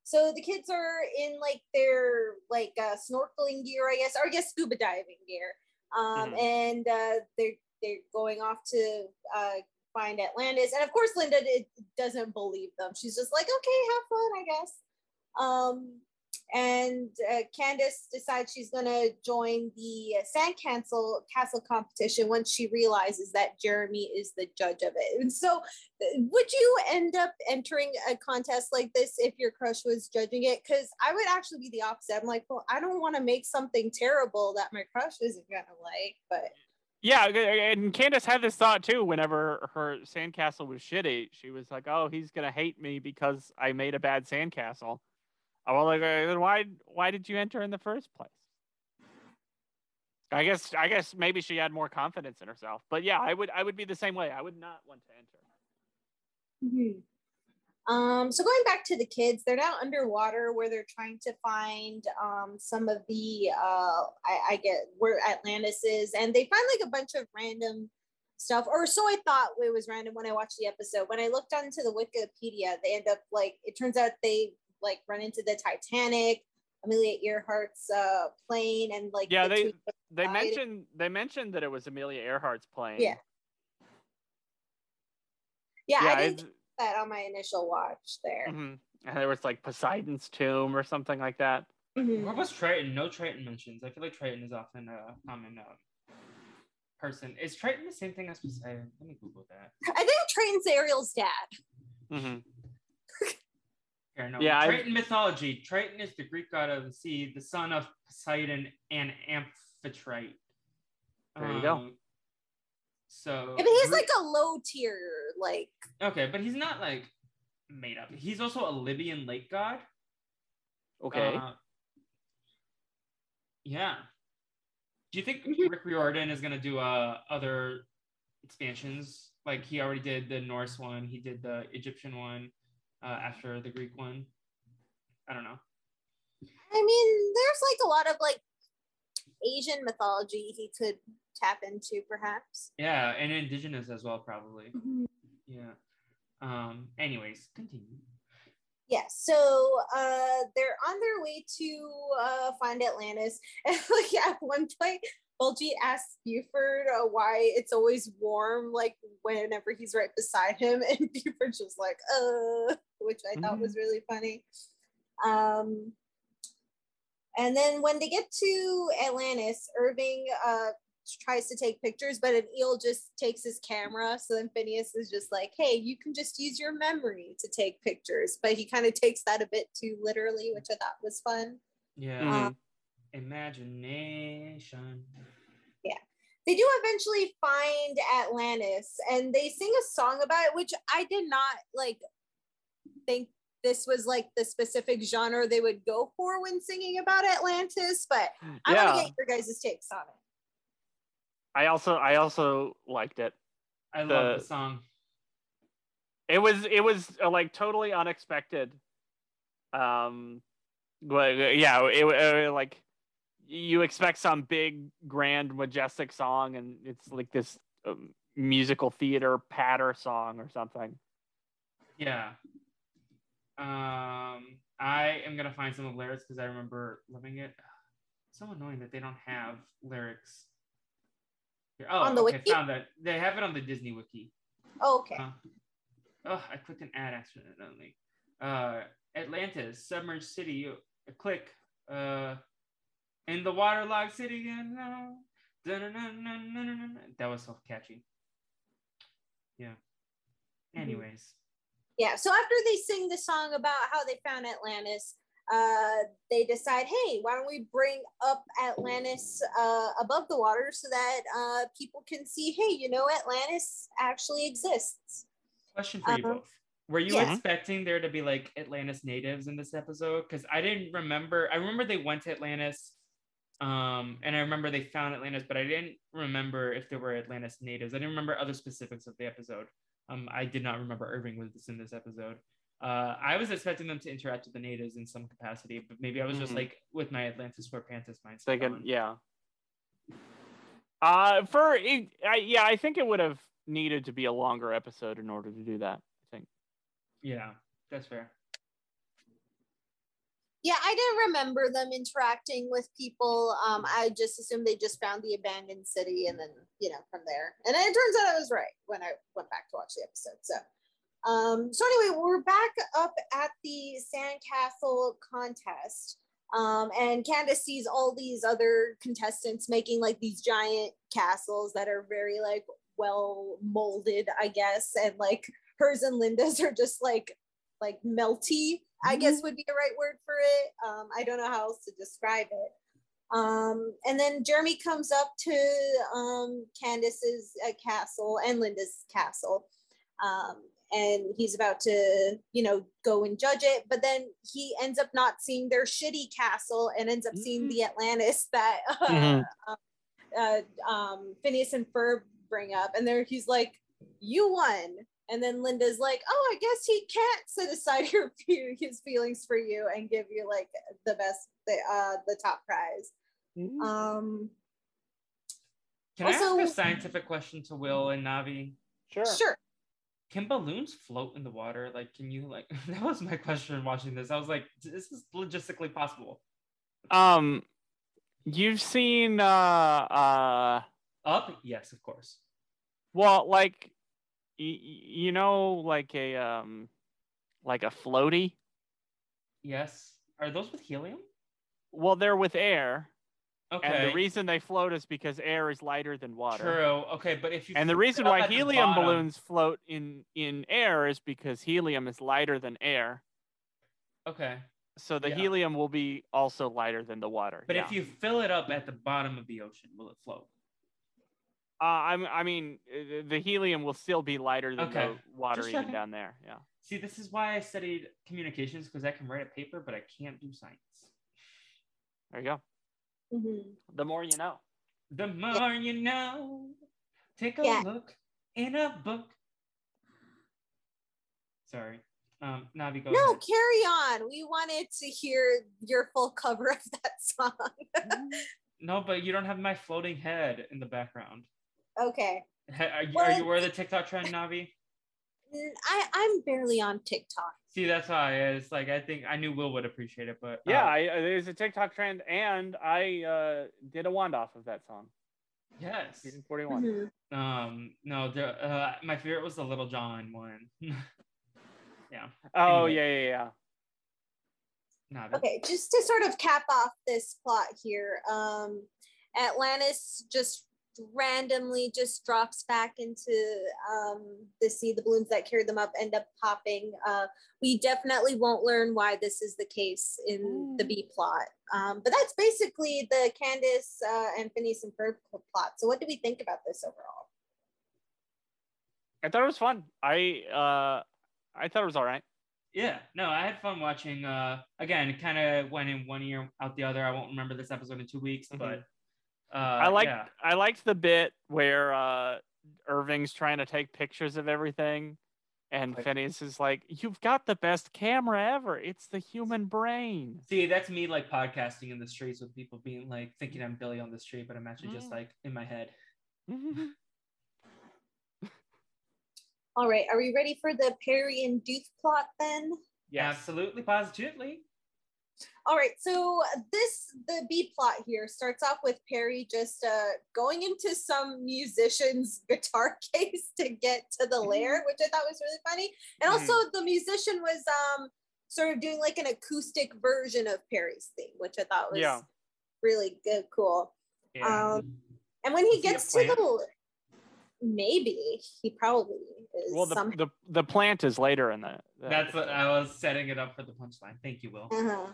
so the kids are in like their like uh, snorkeling gear, I guess, or I guess scuba diving gear, um, Mhm. and uh, they're they're going off to uh, find Atlantis, and of course Linda doesn't believe them. She's just like, okay, have fun, I guess. Um, and uh, Candace decides she's gonna join the uh, sand castle competition once she realizes that Jeremy is the judge of it. And so, uh, would you end up entering a contest like this if your crush was judging it? Because I would actually be the opposite. I'm like, well, I don't want to make something terrible that my crush isn't gonna like. But Yeah, and Candace had this thought too. Whenever her sandcastle was shitty, she was like, "Oh, he's gonna hate me because I made a bad sandcastle." I was like, "Uh, "Then why? Why did you enter in the first place?" I guess. I guess maybe she had more confidence in herself. But yeah, I would. I would be the same way. I would not want to enter. Hmm. Um, so going back to the kids, they're now underwater where they're trying to find um, some of the uh, I, I get where Atlantis is, and they find like a bunch of random stuff, or so I thought it was random when I watched the episode. When I looked onto the Wikipedia, they end up like it turns out they like run into the Titanic, Amelia Earhart's uh, plane, and like Yeah, the they they Died. mentioned they mentioned that it was Amelia Earhart's plane. Yeah. yeah, yeah. I didn't it's- that on my initial watch there. mhm. And there was like Poseidon's tomb or something like that. Mhm. What was Triton? No Triton mentions. I feel like Triton is often a common um, person. Is Triton the same thing as Poseidon? Let me Google that. I think Triton's Ariel's dad. hmm Here, no. Yeah, I- Triton mythology. Triton is the Greek god of the sea, the son of Poseidon and Amphitrite. There you go. Um, So Yeah, but he's like a low tier, like okay, but he's not like made up. He's also a Libyan lake god. Okay. Uh, yeah. Do you think Mhm. Rick Riordan is gonna do uh other expansions? Like he already did the Norse one, he did the Egyptian one uh, after the Greek one. I don't know. I mean, there's like a lot of like Asian mythology he could tap into, perhaps. Yeah, and indigenous as well, probably. Yeah. Um. Anyways, continue. Yeah, so uh, they're on their way to uh, find Atlantis, and like at one point, Baljeet asks Buford uh, why it's always warm, like whenever he's right beside him, and Buford's just like, uh, which I thought was really funny. Um, and then when they get to Atlantis, Irving uh, tries to take pictures, but an eel just takes his camera. So then Phineas is just like, hey, you can just use your memory to take pictures. But he kind of takes that a bit too literally, which I thought was fun. Yeah. Mhm. Imagination. Yeah. They do eventually find Atlantis and they sing a song about it, which I did not like think this was like the specific genre they would go for when singing about Atlantis, but I yeah. want to get your guys' takes on it. I also I also liked it. I love The- the song. It was it was uh, like totally unexpected. Um, but uh, yeah, it, uh, like you expect some big, grand, majestic song, and it's like this um, musical theater patter song or something. Yeah. Um, I am gonna find some of the lyrics because I remember loving it. It's so annoying that they don't have lyrics. Oh, On the okay, wiki? found that. They have it on the Disney wiki. Oh, okay. Uh, oh, I clicked an ad accidentally. Uh, Atlantis, submerged city. A click. Uh, in the waterlogged city. That was so catchy. Yeah. Mhm. Anyways. Yeah. So after they sing the song about how they found Atlantis, uh, they decide, hey, why don't we bring up Atlantis uh, above the water so that uh, people can see, hey, you know, Atlantis actually exists. Question for you Um, both. Were you yeah. expecting there to be like Atlantis natives in this episode? Because I didn't remember. I remember they went to Atlantis, um, and I remember they found Atlantis, but I didn't remember if there were Atlantis natives. I didn't remember other specifics of the episode. Um, I did not remember Irving was in this episode. Uh, I was expecting them to interact with the natives in some capacity, but maybe I was just Mhm. like with my Atlantis for Pantis mindset. They could, yeah. Uh, for it, I, yeah, I think it would have needed to be a longer episode in order to do that. I think. yeah, that's fair. Yeah, I didn't remember them interacting with people. Um, I just assumed they just found the abandoned city and then, you know, from there. And it turns out I was right when I went back to watch the episode. So, um, so anyway, we're back up at the sandcastle contest. Um, and Candace sees all these other contestants making like these giant castles that are very like well molded, I guess. And like hers and Linda's are just like like melty, I guess would be the right word for it. Um, I don't know how else to describe it. Um, and then Jeremy comes up to um, Candace's uh, castle and Linda's castle. Um, and he's about to, you know, go and judge it. But then he ends up not seeing their shitty castle and ends up seeing the Atlantis that uh, Mhm. uh, um, Phineas and Ferb bring up. And there he's like, you won. And then Linda's like, oh, I guess he can't set aside your fe- his feelings for you and give you like the best, the uh, the top prize. Um, Can I ask a scientific question to Will and Navi? Sure. sure. Can balloons float in the water? Like, can you like? That was my question watching this. I was like, this is logistically possible. Um, you've seen uh uh Up, yes, of course. well like y- you know like a um like a floaty. Yes. Are those with helium? Well, they're with air, Okay. and the reason they float is because air is lighter than water. True. Okay, but if you And the reason why helium bottom- balloons float in in air is because helium is lighter than air. Okay, So the Yeah. helium will be also lighter than the water. but yeah. if you fill it up at the bottom of the ocean, will it float? Uh, I'm, I mean, uh, the helium will still be lighter than Okay. the water Just even checking. down there. Yeah. See, this is why I studied communications because I can write a paper, but I can't do science. There you go. Mhm. The more you know. The more you know. Take a Yeah. look in a book. Sorry. Um, Navi, go No, ahead. carry on. We wanted to hear your full cover of that song. No, but you don't have my floating head in the background. okay. Are you, are you aware of the TikTok trend, Navi? I, I'm barely on TikTok. See, that's why it's like I think I knew Will would appreciate it, but Yeah, uh, I, I- there's a TikTok trend, and I uh, did a wand off of that song. yes. Season 41. Mhm. Um, no, the, uh, my favorite was the Little John one. yeah, Oh Anyway. yeah, yeah, yeah. Navi. Okay, just to sort of cap off this plot here, um, Atlantis just randomly just drops back into um, the sea. The balloons that carried them up end up popping. Uh, we definitely won't learn why this is the case in the B plot. Um, but that's basically the Candace uh, and Phineas and Ferb plot. So, what do we think about this overall? I thought it was fun. I uh, I thought it was all right. Yeah, no, I had fun watching. Uh, again, it kind of went in one ear out the other. I won't remember this episode in two weeks, Mhm. but uh, I like yeah. I liked the bit where uh, Irving's trying to take pictures of everything, and Like- Phineas is like, "You've got the best camera ever. It's the human brain." See, that's me like podcasting in the streets with people being like thinking I'm Billy on the street, but I'm actually just Mm. like in my head. All right, are we ready for the Perry and Doof plot then? Yeah, Absolutely, positively. All right, so this the B plot here starts off with Perry just uh, going into some musician's guitar case to get to the lair, which I thought was really funny. And also, the musician was um sort of doing like an acoustic version of Perry's theme, which I thought was Yeah. really good, cool. Yeah. Um, And when he Was he gets to the maybe he probably is. Well, the, some- the the plant is later in the. the that's what. I was setting it up for the punchline. Thank you, Will. Uh-huh.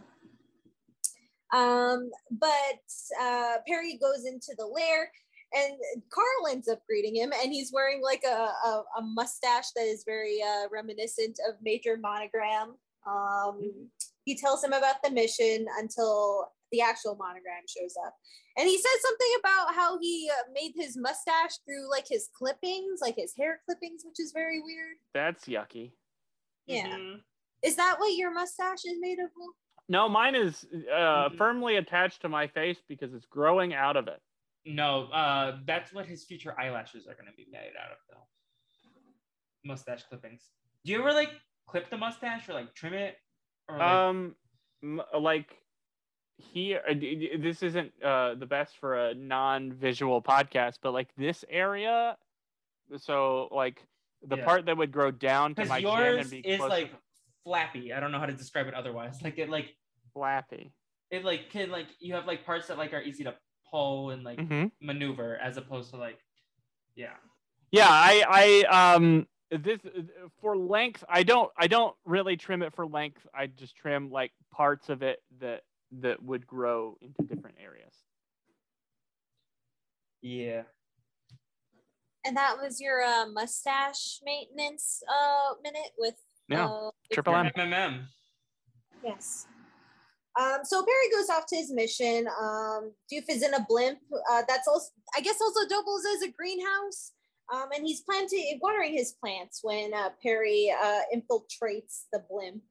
Um, but uh, Perry goes into the lair, and Carl ends up greeting him, and he's wearing like a, a, a mustache that is very uh, reminiscent of Major Monogram. Um, he tells him about the mission until the actual monogram shows up, and he says something about how he uh, made his mustache through like his clippings, like his hair clippings, which is very weird. That's yucky. Yeah, Mhm. is that what your mustache is made of? Will? No, mine is uh, Mhm. firmly attached to my face because it's growing out of it. No, uh, that's what his future eyelashes are going to be made out of, though. Mustache clippings. Do you ever like clip the mustache or like trim it? Or like, Um, m- like here, uh, this isn't uh the best for a non-visual podcast, but like this area, so like the Yeah. part that would grow down to my chin and be is like flappy. I don't know how to describe it otherwise. Like it, like flappy. it, like can like you have like parts that like are easy to pull and like hmm maneuver as opposed to like, yeah. Yeah, I I um this for length. I don't I don't really trim it for length. I just trim like parts of it that that would grow into different areas. Yeah. And that was your uh, mustache maintenance uh, minute with Yeah, uh, Triple your- M. MMM. Yes. Um, so Perry goes off to his mission. Um, Doof is in a blimp. Uh, that's also, I guess, also doubles as a greenhouse. Um, and he's planting, watering his plants when uh, Perry uh, infiltrates the blimp.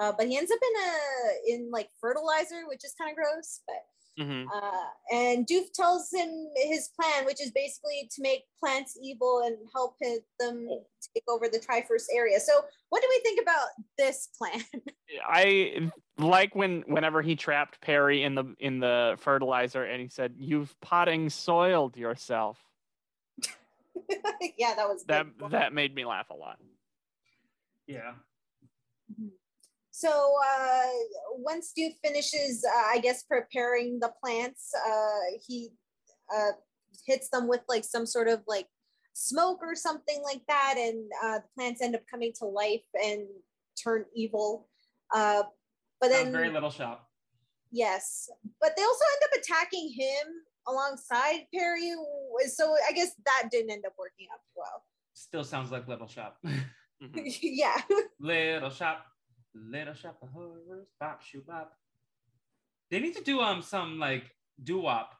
Uh, but he ends up in a in like fertilizer, which is kind of gross. But hmm uh, and Doof tells him his plan, which is basically to make plants evil and help him, them take over the Tri-State area. So, what do we think about this plan? I like when whenever he trapped Perry in the in the fertilizer and he said, "You've potting soiled yourself." yeah, that was That good. that made me laugh a lot. Yeah. So uh, once Doof finishes, uh, I guess preparing the plants, uh, he uh, hits them with like some sort of like smoke or something like that, and uh, the plants end up coming to life and turn evil. Uh, but then very little shop. Yes, but they also end up attacking him alongside Perry. So I guess that didn't end up working out well. Still sounds like Little Shop. Mhm. yeah. little Shop, Little Shop of Horrors, Bop Shoe Bop. They need to do um some like doo wop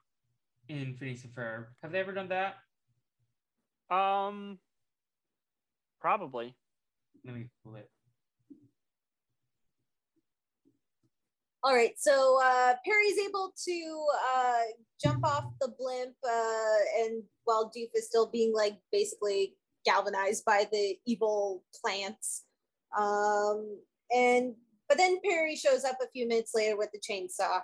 in Phineas and Ferb. Have they ever done that? Um, probably. Let me pull it. All right, so uh, Perry's able to uh, jump off the blimp, uh, and while Doof is still being like basically galvanized by the evil plants, um, and but then Perry shows up a few minutes later with the chainsaw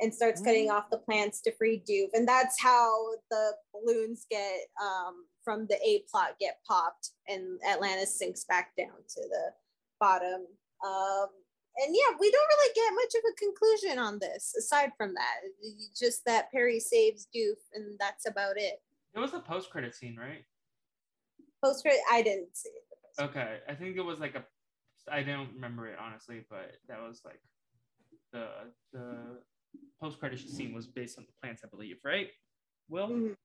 and starts cutting off the plants to free Doof, and that's how the balloons get um, from the A plot get popped, and Atlantis sinks back down to the bottom. Um, and yeah, we don't really get much of a conclusion on this aside from that. Just that Perry saves Doof, and that's about it. It was a post credit scene, right? Post credit, I didn't see it. Okay, I think it was like a. I don't remember it honestly, but that was like the the post credit scene was based on the plants, I believe, right? Will Mhm.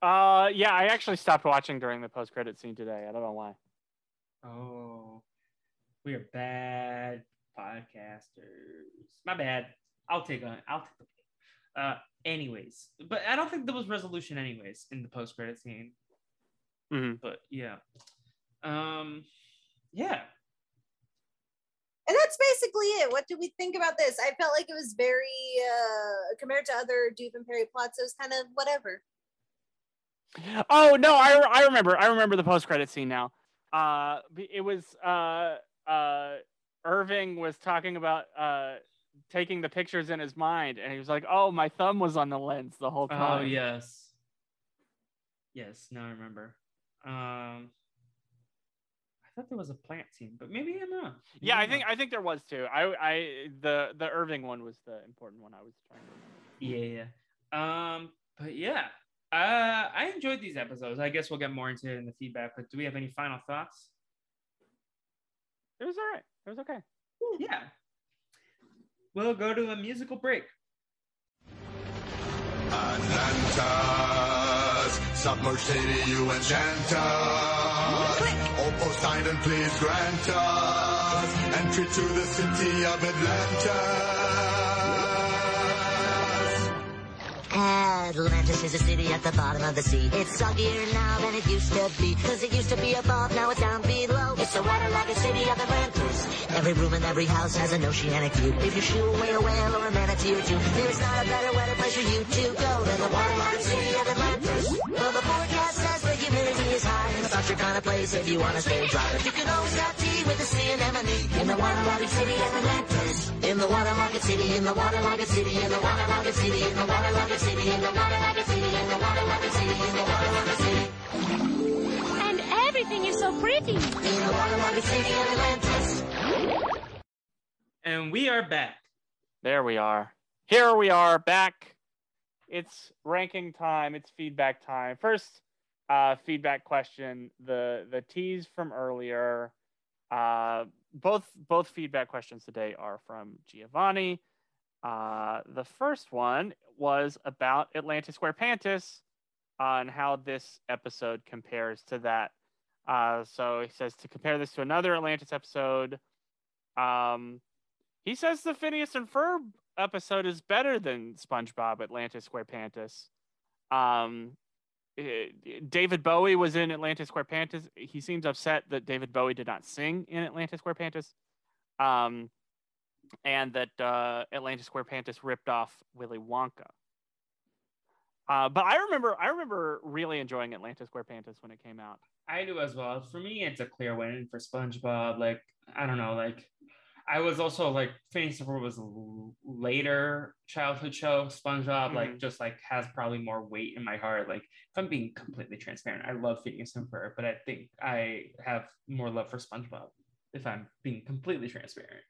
Uh, yeah, I actually stopped watching during the post credit scene today. I don't know why. oh, we are bad podcasters. My bad. I'll take on. I'll take the. Uh, anyways, but I don't think there was resolution, anyways, in the post credit scene. hmm But yeah, um, yeah. And that's basically it. What do we think about this? I felt like it was very uh compared to other Doof and Perry plots. It was kind of whatever. Oh no, I I remember. I remember the post credit scene now. Uh, it was uh uh Irving was talking about uh taking the pictures in his mind, and he was like, "Oh, my thumb was on the lens the whole time." Oh yes. Yes, now I remember. Um, I thought there was a plant scene, but maybe I'm not. Maybe Yeah, I think not. I think there was too. I I the the Irving one was the important one I was trying to. Yeah, yeah. Um, but yeah, uh, I enjoyed these episodes. I guess we'll get more into it in the feedback. But do we have any final thoughts? It was all right. It was okay. Yeah. We'll go to a musical break. Atlantis, submerged city you enchant us. Oh Poseidon, please grant us entry to the city of Atlantis. Atlantis is a city at the bottom of the sea. It's soggier now than it used to be. Cause it used to be above, now it's down below. It's a waterlogged city of Atlantis. Every room and every house has an oceanic view. If you shoo away a whale or a manatee or two, there's not a better weather place for you to go than the waterlogged city of Atlantis. Well, the forecast says the humidity is high, and it's not your kind of place if you want to stay dry. But you can always have tea with a sea anemone in the waterlogged city of Atlantis. In the waterlogged city, in the waterlogged city, in the waterlogged city, in the waterlogged city, in the waterlogged city, in the waterlogged city, in the waterlogged city, And everything is so pretty. in the waterlogged city of Atlantis. And we are back. There we are. Here we are back. It's ranking time. It's feedback time. First, uh, feedback question. The the teas from earlier. Uh, both both feedback questions today are from Giovanni. Uh, the first one was about Atlantis SquarePantis and how this episode compares to that. Uh, so he says to compare this to another Atlantis episode. Um, he says the Phineas and Ferb episode is better than SpongeBob Atlantis SquarePantis. Um, David Bowie was in Atlantis SquarePantis. He seems upset that David Bowie did not sing in Atlantis SquarePantis. Um, and that uh, Atlantis SquarePantis ripped off Willy Wonka. Uh, but I remember, I remember really enjoying Atlantis SquarePantis when it came out. I do as well. For me, it's a clear win for SpongeBob. Like, I don't know, like I was also like Phineas and Ferb was a l- later childhood show. SpongeBob like Mhm. just like has probably more weight in my heart. Like, if I'm being completely transparent, I love Phineas and Ferb, but I think I have more love for SpongeBob. If I'm being completely transparent.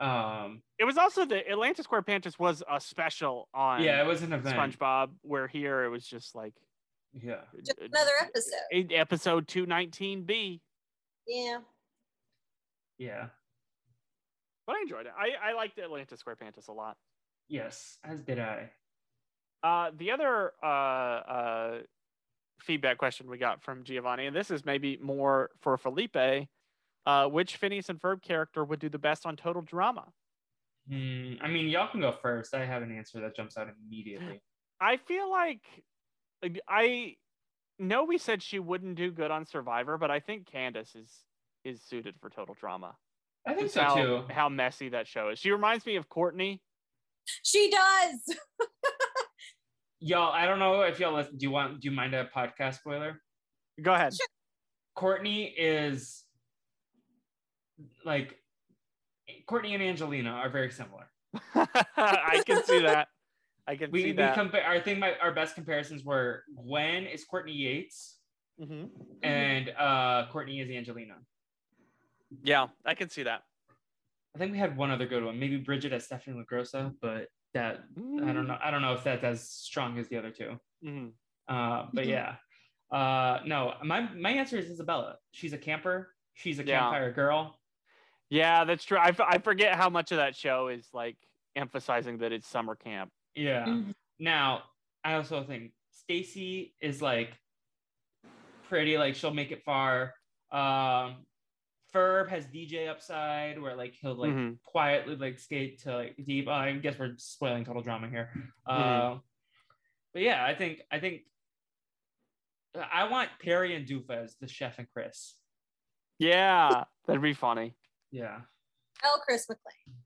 Um, It was also the Atlantis SquarePantis was a special on yeah, it was an event. SpongeBob, where here it was just like Yeah, Just another episode. episode 219B. Yeah. yeah, But I enjoyed it. I, I liked Atlantis SquarePantis a lot. yes, as did I. Uh, the other uh, uh, feedback question we got from Giovanni, and this is maybe more for Felipe. Uh, which Phineas and Ferb character would do the best on Total Drama? Hmm, I mean, y'all can go first. I have an answer that jumps out immediately. I feel like like, I know we said she wouldn't do good on Survivor, but I think Candace is is suited for Total Drama. I think so how, too. How messy that show is. She reminds me of Courtney. She does. Y'all, I don't know if y'all listen, do you want do you mind a podcast spoiler? Go ahead. Courtney is like Courtney and Angelina are very similar. I can see that. I can We see we that. compare. I think my our best comparisons were Gwen is Courtney Yates Mhm. and uh Courtney is Angelina. Yeah, I can see that. I think we had one other good one, maybe Bridget as Stephanie LaGrossa, but that I don't know. I don't know if that's as strong as the other two. Mhm. Uh, but Mhm. yeah, uh, no, my my answer is Isabella. She's a camper. She's a Yeah. campfire girl. Yeah, that's true. I, f- I forget how much of that show is like emphasizing that it's summer camp. Yeah. Mhm. Now, I also think Stacy is like pretty, like she'll make it far. Um, Ferb has DJ upside where like he'll like Mhm. quietly like skate to like deep. Uh, I guess we're spoiling total drama here. Uh, Mm-hmm. but yeah, I think I think I want Perry and Doofa as the chef and Chris. Yeah, that'd be funny. Yeah. Oh, Chris McLean.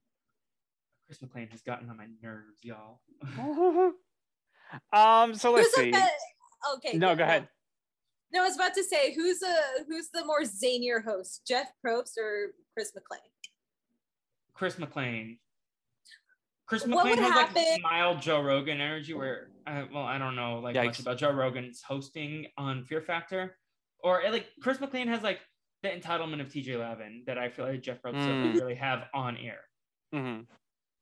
Chris McLean has gotten on my nerves, y'all. um, so let's Who's see. a? Okay. No, go ahead. No, I was about to say who's a who's the more zanier host, Jeff Probst or Chris McLean? Chris McLean. Chris What McLean would has like happen- mild Joe Rogan energy where I, well, I don't know like much about Joe Rogan's hosting on Fear Factor. Or eh, like Chris McLean has like the entitlement of TJ Lavin that I feel like Jeff Probst doesn't Mm. really have on air. hmm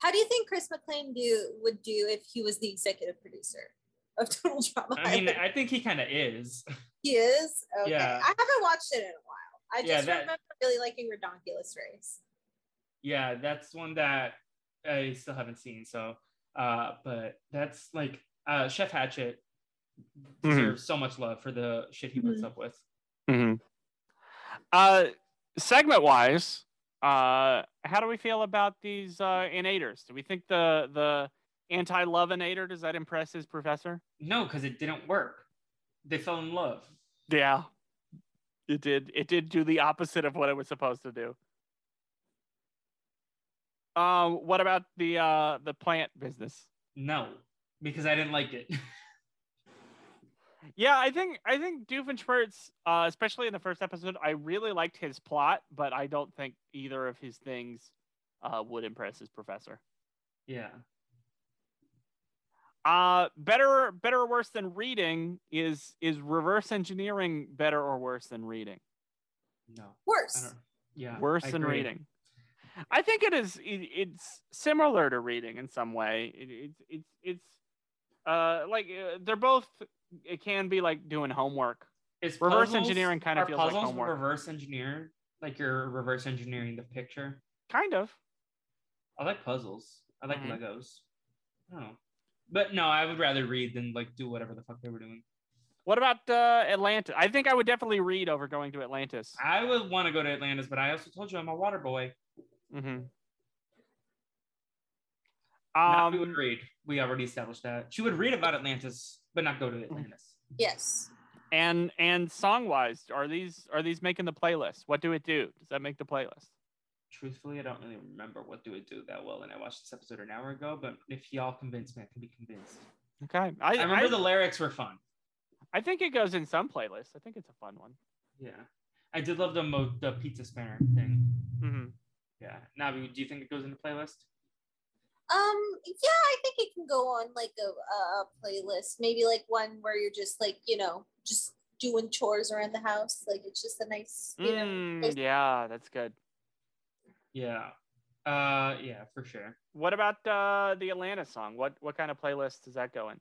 How do you think Chris McLean do would do if he was the executive producer of Total Drama? I mean, I think he kind of is. he is. Okay. Yeah. I haven't watched it in a while. I Yeah, just that- remember really liking Ridonculous Race. Yeah, that's one that I still haven't seen. So, uh, but that's like uh, Chef Hatchet Mhm. deserves so much love for the shit he puts Mhm. up with. hmm Uh, segment wise, uh, how do we feel about these uh, innators? Do we think the the anti-love innator does that impress his professor? No, because it didn't work. They fell in love. Yeah, it did. It did do the opposite of what it was supposed to do. Um, what about the uh the plant business? No, because I didn't like it. Yeah, I think I think Doofenshmirtz, uh, especially in the first episode, I really liked his plot, but I don't think either of his things uh, would impress his professor. yeah. Uh, better, better or worse than reading is is reverse engineering better or worse than reading? No. Worse. Yeah. Worse I than agree. reading. I think it is. It, it's similar to reading in some way. It, it's it's it's uh like uh, they're both. It can be like doing homework. Is Reverse puzzles- engineering kinda are feels like homework. reverse engineered? Like you're reverse engineering the picture. Kind of. I like puzzles. I like Mhm. Legos. Oh. But no, I would rather read than like do whatever the fuck they were doing. What about uh, Atlantis? I think I would definitely read over going to Atlantis. I would want to go to Atlantis, but I also told you I'm a water boy. Mm-hmm. Not we would Um, read. We already established that. She would read about Atlantis, but not go to Atlantis. Yes. and and song wise, are these are these making the playlist? What do it do? Does that make the playlist? Truthfully, I don't really remember what do it do that well, and I watched this episode an hour ago. But if y'all convince me, I can be convinced. Okay, I I remember I, the lyrics were fun. I think it goes in some playlists. I think it's a fun one. Yeah, I did love the mo- the pizza spinner thing. hmm Yeah, Navi, do you think it goes in the playlist? Um, yeah, I think it can go on like a, a playlist. Maybe like one where you're just like, you know, just doing chores around the house. Like it's just a nice, you know. Mm, place- yeah, that's good. Yeah, uh, yeah, for sure. What about uh, the Atlanta song? What what kind of playlist does that go in?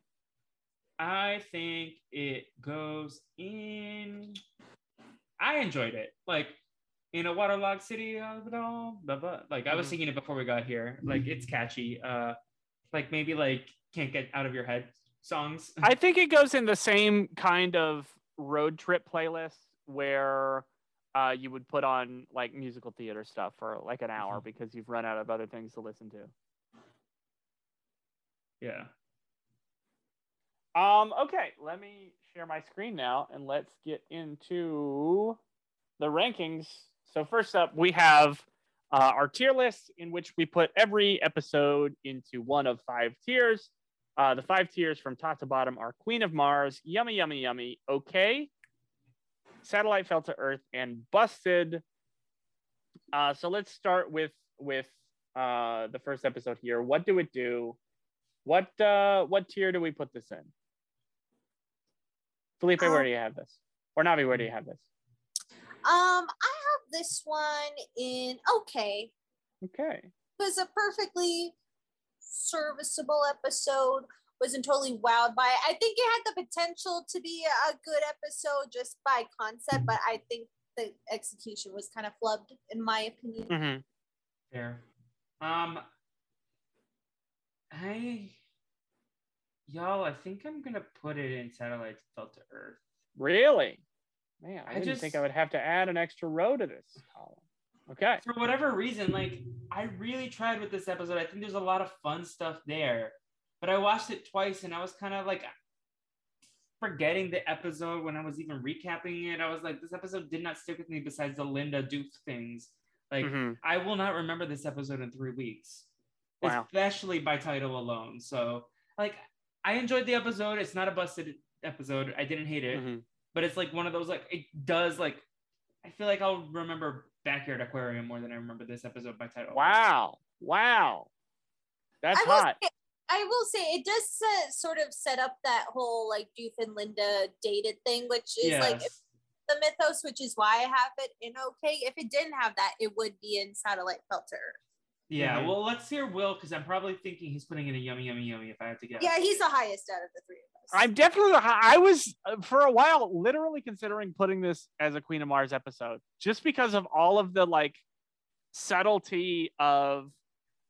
I think it goes in. I enjoyed it. Like in a waterlogged city of it all. Blah, blah. Like I was Mhm. singing it before we got here. Like it's catchy. Uh, like maybe like can't get out of your head songs. I think it goes in the same kind of road trip playlist where uh, you would put on like musical theater stuff for like an hour Mm-hmm. because you've run out of other things to listen to. yeah. Um, okay, let me share my screen now and let's get into the rankings. So first up, we have uh, our tier list in which we put every episode into one of five tiers. Uh, the five tiers from top to bottom are Queen of Mars, Yummy Yummy Yummy, Okay, Satellite Fell to Earth, and Busted. Uh, so let's start with with uh, the first episode here. What do it do? What uh, what tier do we put this in? Felipe, where Um, do you have this? Or Navi, where do you have this? Um, I have this one in okay. Okay. It was a perfectly serviceable episode. Wasn't totally wowed by it. I think it had the potential to be a good episode just by concept, but I think the execution was kind of flubbed, in my opinion. hmm Fair. Um, I, y'all, I think I'm gonna put it in satellites fell to Earth. Really? Man, I, I didn't think I would have to add an extra row to this column. Okay. For whatever reason, like I really tried with this episode. I think there's a lot of fun stuff there, but I watched it twice and I was kind of like forgetting the episode when I was even recapping it. I was like, this episode did not stick with me. Besides the Linda Doof things, like Mhm. I will not remember this episode in three weeks, Wow. especially by title alone. So, like, I enjoyed the episode. It's not a busted episode. I didn't hate it, Mhm. but it's like one of those like it does like. I feel like I'll remember Backyard Aquarium more than I remember this episode by title. Wow. Wow. That's I hot. say- I will say it does set, sort of set up that whole like Doof and Linda dated thing, which is like the mythos, which is why I have it in okay. If it didn't have that, it would be in Satellite Fell to. Yeah, Mhm. well, let's hear Will because I'm probably thinking he's putting in a yummy, yummy, yummy. If I had to guess. Yeah, he's the highest out of the three of us. I'm definitely. I was uh, for a while literally considering putting this as a Queen of Mars episode, just because of all of the like subtlety of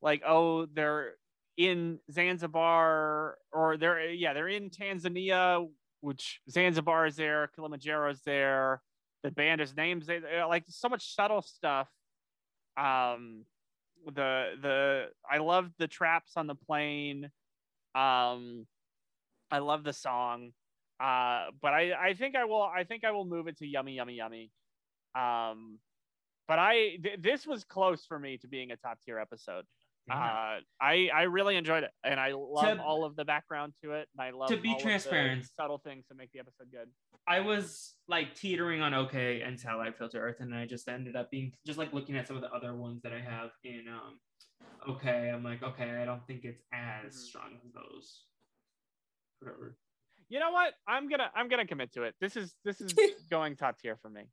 like, oh, they're in Zanzibar, or they're yeah, they're in Tanzania, which Zanzibar is there, Kilimanjaro is there, the band is names there, like so much subtle stuff. Um, the the I love the traps on the plane. Um, I love the song. Uh, but I, I think I will I think I will move it to yummy yummy yummy. Um, but I th- this was close for me to being a top tier episode. Damn. Uh, I I really enjoyed it, and I love To- all of the background to it, and I love To be all of the transparent. subtle things that make the episode good. I was like teetering on okay and Satellite Fell to Earth, and I just ended up being just like looking at some of the other ones that I have in um okay. I'm like, okay, I don't think it's as Mhm. strong as those. Whatever. You know what? I'm gonna I'm gonna commit to it. This is this is going top tier for me.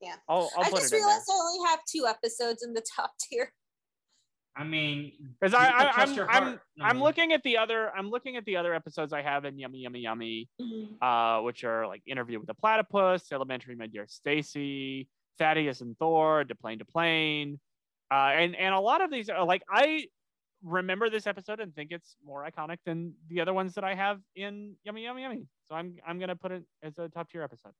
Yeah. I'll I'll I just it there. realized I only have two episodes in the top tier. I mean, because I, I am I'm I'm heart, I'm Nani. looking at the other I'm looking at the other episodes I have in Yummy Yummy Yummy, uh, which are like Interview with the Platypus, Elementary, My Dear Stacy, Thaddeus and Thor, To Plane to Plane, uh, and and a lot of these are like I remember this episode and think it's more iconic than the other ones that I have in Yummy Yummy Yummy. So I'm I'm gonna put it as a top tier episode.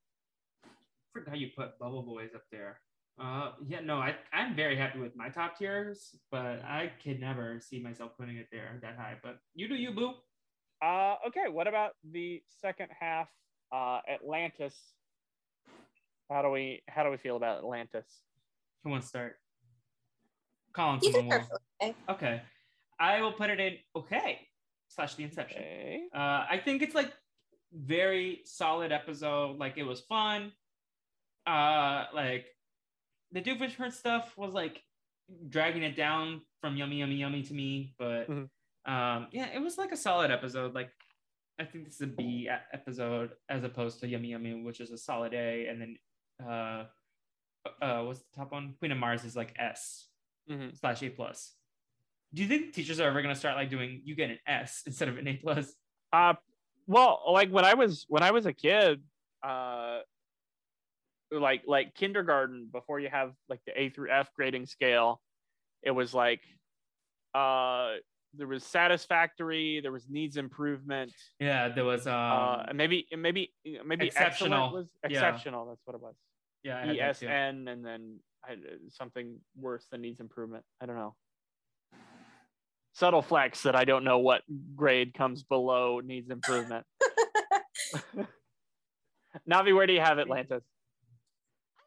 forgot you put Bubble Boys up there. Uh, yeah, no, I I'm very happy with my top tiers, but I could never see myself putting it there that high. But you do you, boo. Uh, okay, what about the second half? Uh, Atlantis. How do we how do we feel about Atlantis? Who wants to start? Colin, You can someone will. Okay. I will put it in okay slash the inception. Okay. Uh, I think it's like very solid episode. Like it was fun. Uh, like the Doofenshmirtz Prince stuff was like dragging it down from yummy yummy yummy to me, but Mhm. um, yeah, it was like a solid episode. Like I think this is a B episode as opposed to yummy yummy, which is a solid A, and then uh, uh, what's the top one? Queen of Mars is like S Mhm. slash A plus. Do you think teachers are ever gonna start like doing you get an S instead of an A plus? Uh, well, like when I was when I was a kid, uh, like like kindergarten before you have like the A through F grading scale, it was like, uh, there was satisfactory. There was needs improvement. Yeah, there was um uh, maybe maybe maybe exceptional. excellent was Yeah. exceptional. That's what it was. yeah, I had that too. ESN and then I, something worse than needs improvement. I don't know. Subtle flex that I don't know what grade comes below needs improvement. Navi, where do you have Atlantis?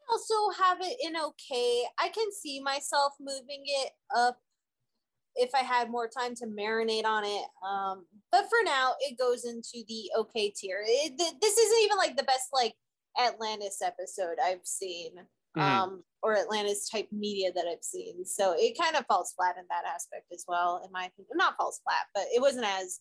Also have it in okay. I can see myself moving it up if I had more time to marinate on it. Um, but for now, it goes into the okay tier. It, th- this isn't even like the best like Atlantis episode I've seen, Mhm. um, or Atlantis type media that I've seen. So it kind of falls flat in that aspect as well, in my opinion. Not falls flat, but it wasn't as,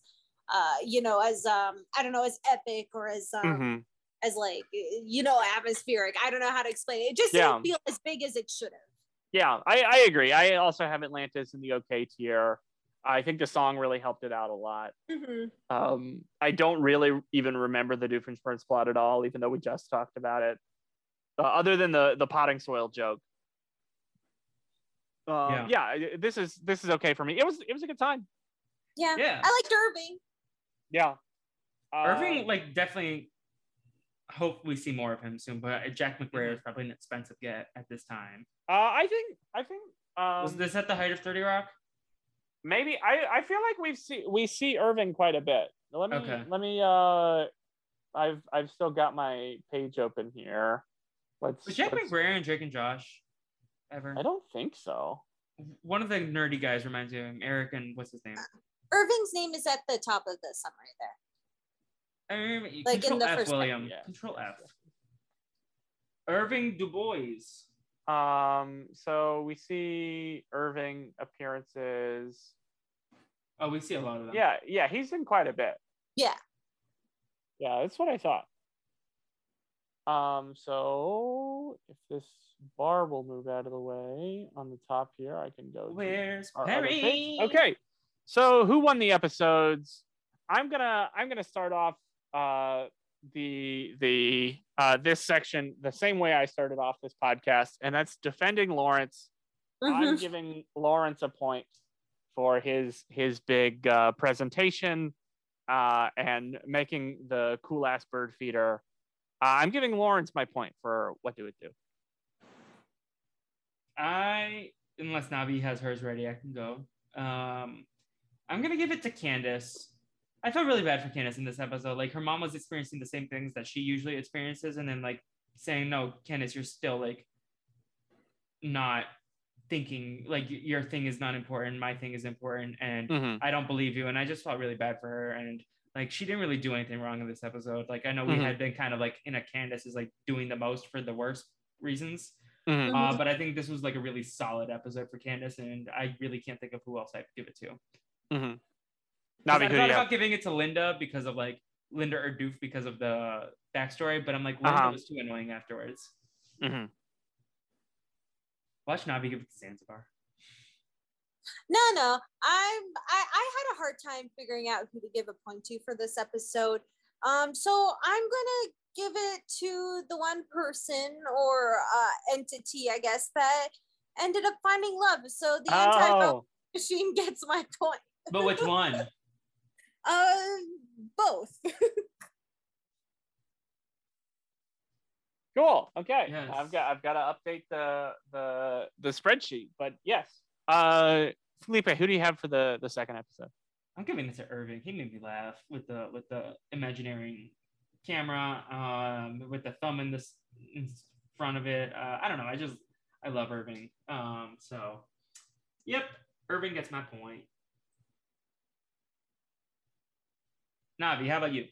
uh, you know, as um, I don't know, as epic or as um, Mhm. As like you know atmospheric. I don't know how to explain it. It just Yeah. didn't feel as big as it should have. Yeah, I, I agree. I also have Atlantis in the okay tier. I think the song really helped it out a lot. Um, I don't really even remember the Doofenshmirtz plot at all, even though we just talked about it. Uh, other than the the potting soil joke. Um, Yeah. yeah. This is this is okay for me. It was it was a good time. Yeah, Yeah. I liked Irving. Yeah. Uh, Irving, like, definitely hope we see more of him soon, but Jack McBrayer is probably an expensive get at this time. Uh, I think I think um, Was this at the height of 30 Rock? maybe I, I feel like we've see we see Irving quite a bit. Let me Okay. let me uh I've I've still got my page open here. Let's, Was Jack let's- McBrayer and Drake and Josh ever? I don't think so. One of the nerdy guys reminds me of him, Eric and what's his name? Irving's name is at the top of the summary there. I remember, Like in the F, first William. Yeah. Control F. Irving Du Bois. Um so we see Irving appearances. Oh, we see a lot of them. Yeah, yeah, he's in quite a bit. Yeah. Yeah, that's what I thought. Um, so if this bar will move out of the way on the top here, I can go. Where's our Perry? Okay. So who won the episodes? I'm gonna I'm gonna start off uh the the uh this section the same way I started off this podcast, and that's defending Lawrence. I'm Mhm. giving Lawrence a point for his his big uh, presentation uh, and making the cool ass bird feeder. Uh, I'm giving Lawrence my point for what do it do. I, unless Navi has hers ready, I can go. Um, I'm gonna give it to Candace. I felt really bad for Candace in this episode. Like her mom was experiencing the same things that she usually experiences, and then like saying, "No, Candace, you're still like not thinking like your thing is not important. My thing is important, and Mhm. I don't believe you." And I just felt really bad for her, and like she didn't really do anything wrong in this episode. Like I know we Mhm. had been kind of like in a Candace is like doing the most for the worst reasons. Mhm. Uh, but I think this was like a really solid episode for Candace, and I really can't think of who else I'd give it to. 'Cause Mhm. I Navi, thought who about have? giving it to Linda because of like Linda or Doof because of the backstory, but I'm like Linda Uh-huh. was too annoying afterwards. Mhm. Watch Navi give it to Zanzibar. No, no. I'm I, I had a hard time figuring out who to give a point to for this episode. Um, so I'm gonna give it to the one person or uh entity, I guess, that ended up finding love. So the entire Oh, machine gets my point. But which one? Uh both. cool. Okay, Yes. I've got I've got to update the the the spreadsheet, but yes. Uh, Felipe, who do you have for the the second episode? I'm giving it to Irving. He made me laugh with the with the imaginary camera, um, with the thumb in this in front of it. Uh, I don't know. I just I love Irving. Um, so yep, Irving gets my point. Navi, how about you?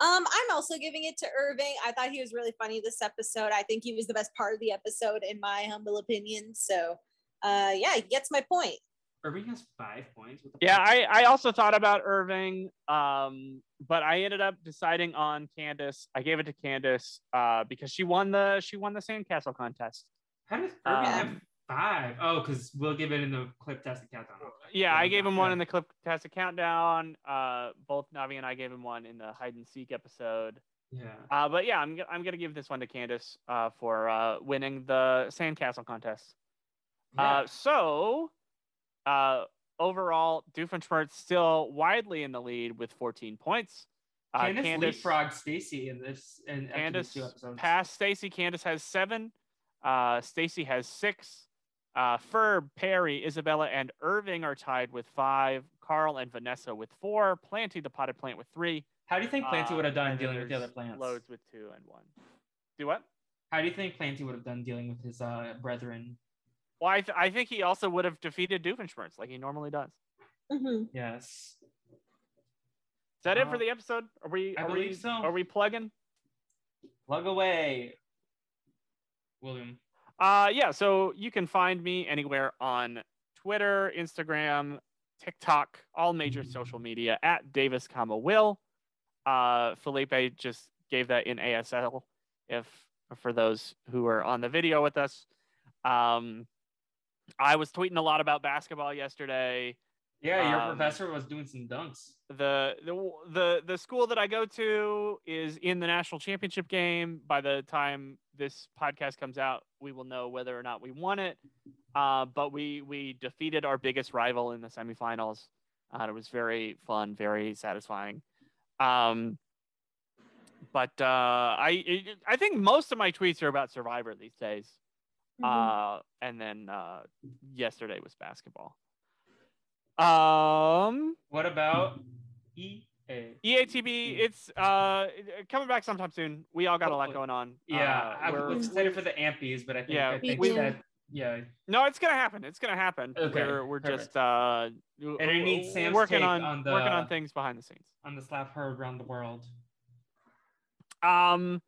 Um, I'm also giving it to Irving. I thought he was really funny this episode. I think he was the best part of the episode, in my humble opinion. So, uh, yeah, he gets my point. Irving has five points. What the Yeah, fuck? I, I also thought about Irving, um, but I ended up deciding on Candace. I gave it to Candace uh, because she won the she won the sandcastle contest. How does Irving have Um, five? Oh, because we'll give it in the clip test countdown. Yeah, I gave him one yeah. in the clip test countdown. Uh, both Navi and I gave him one in the hide and seek episode. Yeah. Uh, but yeah, I'm, I'm gonna give this one to Candace uh, for uh, winning the sandcastle contest. Yeah. Uh, so, uh, overall, Doofenshmirtz still widely in the lead with 14 points. Uh, Candace, Candace, leapfrogged Stacy in this and Candace past Stacy. Candace has seven. Uh, Stacy has six. Uh, Ferb, Perry, Isabella, and Irving are tied with five. Carl and Vanessa with four. Planty, the potted plant, with three. How do you think Planty Uh, would have done dealing with the other plants? Loads with two and one. Do what? How do you think Planty would have done dealing with his uh, brethren? Well, I, th- I think he also would have defeated Doofenshmirtz like he normally does. Mhm. Yes. Is that it Uh, for the episode? Are we? I believe we, so. Are we plugging? Plug away. William. Uh, yeah. So you can find me anywhere on Twitter, Instagram, TikTok, all major social media at Davis, comma Will. Uh, Felipe just gave that in ASL. If for those who are on the video with us, um, I was tweeting a lot about basketball yesterday. Yeah, your Um, professor was doing some dunks. the the the the school that I go to is in the national championship game. By the time this podcast comes out, we will know whether or not we won it. Uh, but we we defeated our biggest rival in the semifinals. Uh, it was very fun, very satisfying. Um, but uh, I I think most of my tweets are about Survivor these days. Mhm. Uh, and then uh, yesterday was basketball. Um, What about E EA? EATB, it's uh coming back sometime soon. We all got a lot going on. Yeah, Uh, I we're- excited for the Ampies, but I think Yeah, I think we- that yeah. no, it's gonna happen. It's gonna happen. Okay, we're we're perfect. just uh And I need Sam's working on, on working on things behind the scenes. on the slap heard around the world. Um,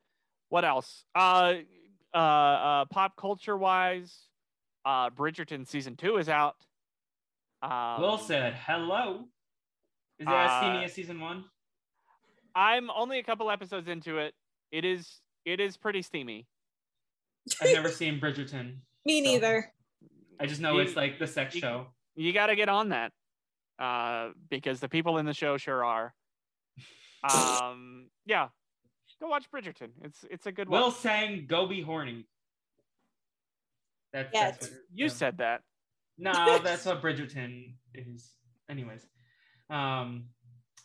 what else? Uh, uh, uh pop culture wise, uh, Bridgerton season two is out. Um, Will said hello. Is it steamy uh, as season one? I'm only a couple episodes into it. It is it is pretty steamy. I've never seen Bridgerton. Me So- neither. I just know You- it's like the sex you- show. you got to get on that uh, because the people in the show sure are. Um, yeah, go watch Bridgerton. It's it's a good Will one. Will sang "Go Be Horny." That's, Yeah, that's what, You yeah. said that. No. That's what Bridgerton is. Anyways, um,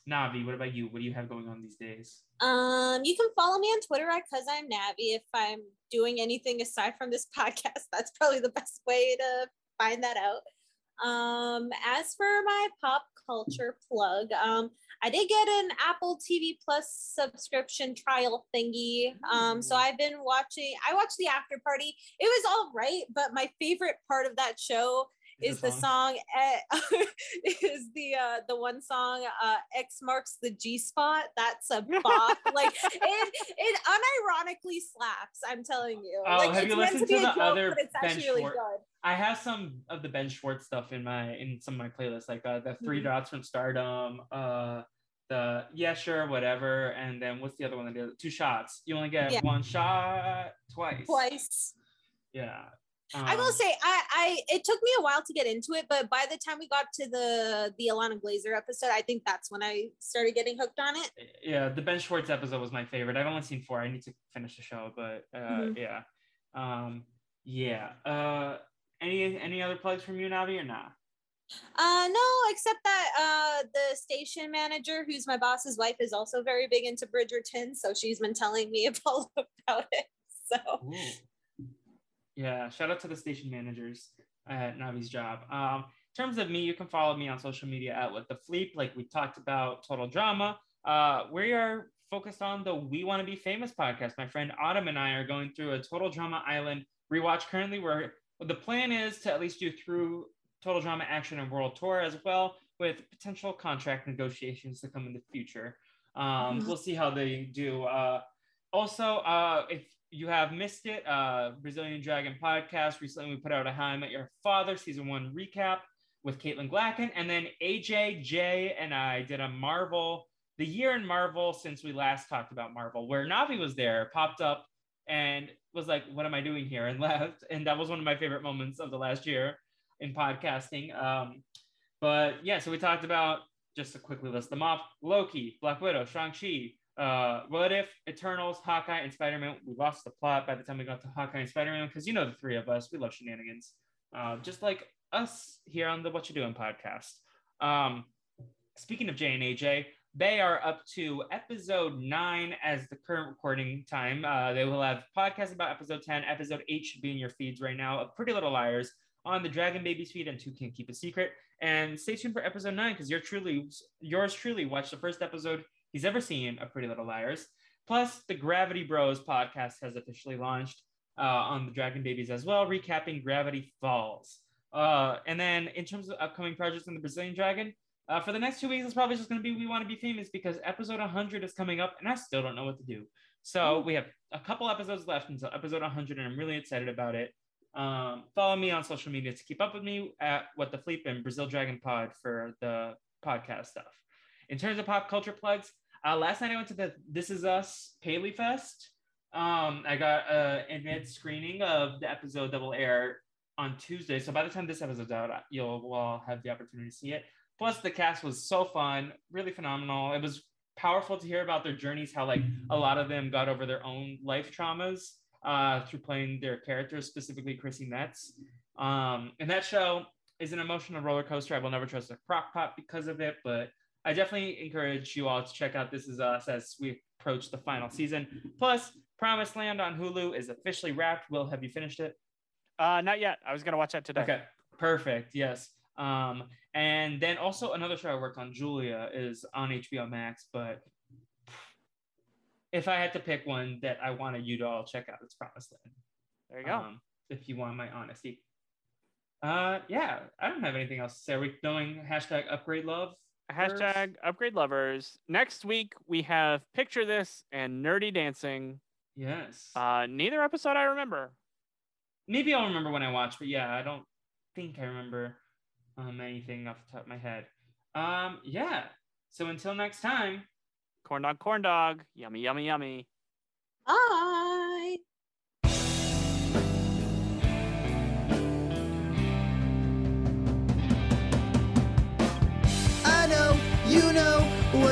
Navi, what about you? What do you have going on these days? Um, you can follow me on Twitter at cause I'm Navi. If I'm doing anything aside from this podcast, that's probably the best way to find that out. Um, as for my pop culture plug, um, I did get an Apple TV Plus subscription trial thingy. Um, so I've been watching. I watched the after party. It was all right, but my favorite part of that show is the song, eh, is the uh the one song uh X marks the G spot. That's a bop. like it it unironically slaps. I'm telling you. Oh, like have you to listened be to the joke, other Ben really Schwartz- good. I have some of the Ben Schwartz stuff in my in some of my playlists, like uh, the 3 Mhm. Dots from Stardom, uh, the Yeah Sure Whatever, and then what's the other one? that did? Two shots. You only get Yeah. one shot twice. Twice. Yeah. I will Um, say I, I it took me a while to get into it, but by the time we got to the the Ilana Glazer episode, I think that's when I started getting hooked on it. yeah, the Ben Schwartz episode was my favorite. I've only seen four. I need to finish the show, but uh, Mhm. yeah, um, yeah. Uh, any any other plugs from you, Navi, or not? Uh no, except that uh the station manager, who's my boss's wife, is also very big into Bridgerton, so she's been telling me all about it. So Yeah, shout out to the station managers at Navi's job. Um, in terms of me, you can follow me on social media at What the Fleep, like we talked about Total Drama. Uh, we are focused on the We Want to Be Famous podcast. My friend Autumn and I are going through a Total Drama Island rewatch currently, where the plan is to at least do through Total Drama Action and World Tour as well, with potential contract negotiations to come in the future. Um, Mhm. We'll see how they do. Uh, also, uh, if you have missed it, uh, Brazilian Dragon podcast. Recently, we put out a How I Met Your Father season one recap with Caitlin Glacken, and then AJ, Jay, and I did a Marvel, the year in Marvel since we last talked about Marvel, where Navi was there, popped up, and was like, "What am I doing here?" and left. And that was one of my favorite moments of the last year in podcasting. Um, but yeah, so we talked about just to quickly list them off: Loki, Black Widow, Shang Chi, uh, What If, Eternals, Hawkeye, and Spider Man. We lost the plot by the time we got to Hawkeye and Spider Man because you know the three of us, we love shenanigans. Uh, just like us here on the What You Doing podcast. Um, speaking of J and AJ, they are up to episode nine as the current recording time. Uh, they will have podcasts about episode 10. Episode eight should be in your feeds right now of Pretty Little Liars on the Dragon Babies feed and Two Can't Keep a Secret. And stay tuned for episode nine because you're truly, yours truly watched the first episode he's ever seen of Pretty Little Liars. Plus, the Gravity Bros podcast has officially launched uh, on the Dragon Babies as well, recapping Gravity Falls. Uh, and then in terms of upcoming projects in the Brazilian Dragon, uh, for the next two weeks, it's probably just going to be We Want to Be Famous because episode 100 is coming up and I still don't know what to do. So we have a couple episodes left until episode 100 and I'm really excited about it. Um, follow me on social media to keep up with me at What the Fleep and Brazil Dragon Pod for the podcast stuff. In terms of pop culture plugs, uh, last night I went to the This Is Us Paley Fest. Um, I got an advanced screening of the episode that will air on Tuesday. So by the time this episode's out, you'll all have the opportunity to see it. Plus, the cast was so fun, really phenomenal. It was powerful to hear about their journeys, how like a lot of them got over their own life traumas uh, through playing their characters, specifically Chrissy Metz. Um, and that show is an emotional roller coaster. I will never trust a crock pot because of it, but I definitely encourage you all to check out This Is Us as we approach the final season. Plus, Promised Land on Hulu is officially wrapped. Will, have you finished it? Uh, not yet. I was gonna watch that today. Okay, perfect. Yes. Um, and then also another show I worked on, Julia, is on HBO Max. But if I had to pick one that I wanted you to all check out, it's Promised Land. There you go. Um, if you want my honesty. Uh, yeah, I don't have anything else to say. Are we going hashtag upgrade love? Hashtag upgrade lovers. Next week we have picture this and nerdy dancing. Yes. Uh, neither episode I remember. Maybe I'll remember when I watch, but yeah, I don't think I remember um, anything off the top of my head. Um, yeah. So until next time. Corn dog, corn dog. Yummy, yummy, yummy. Bye.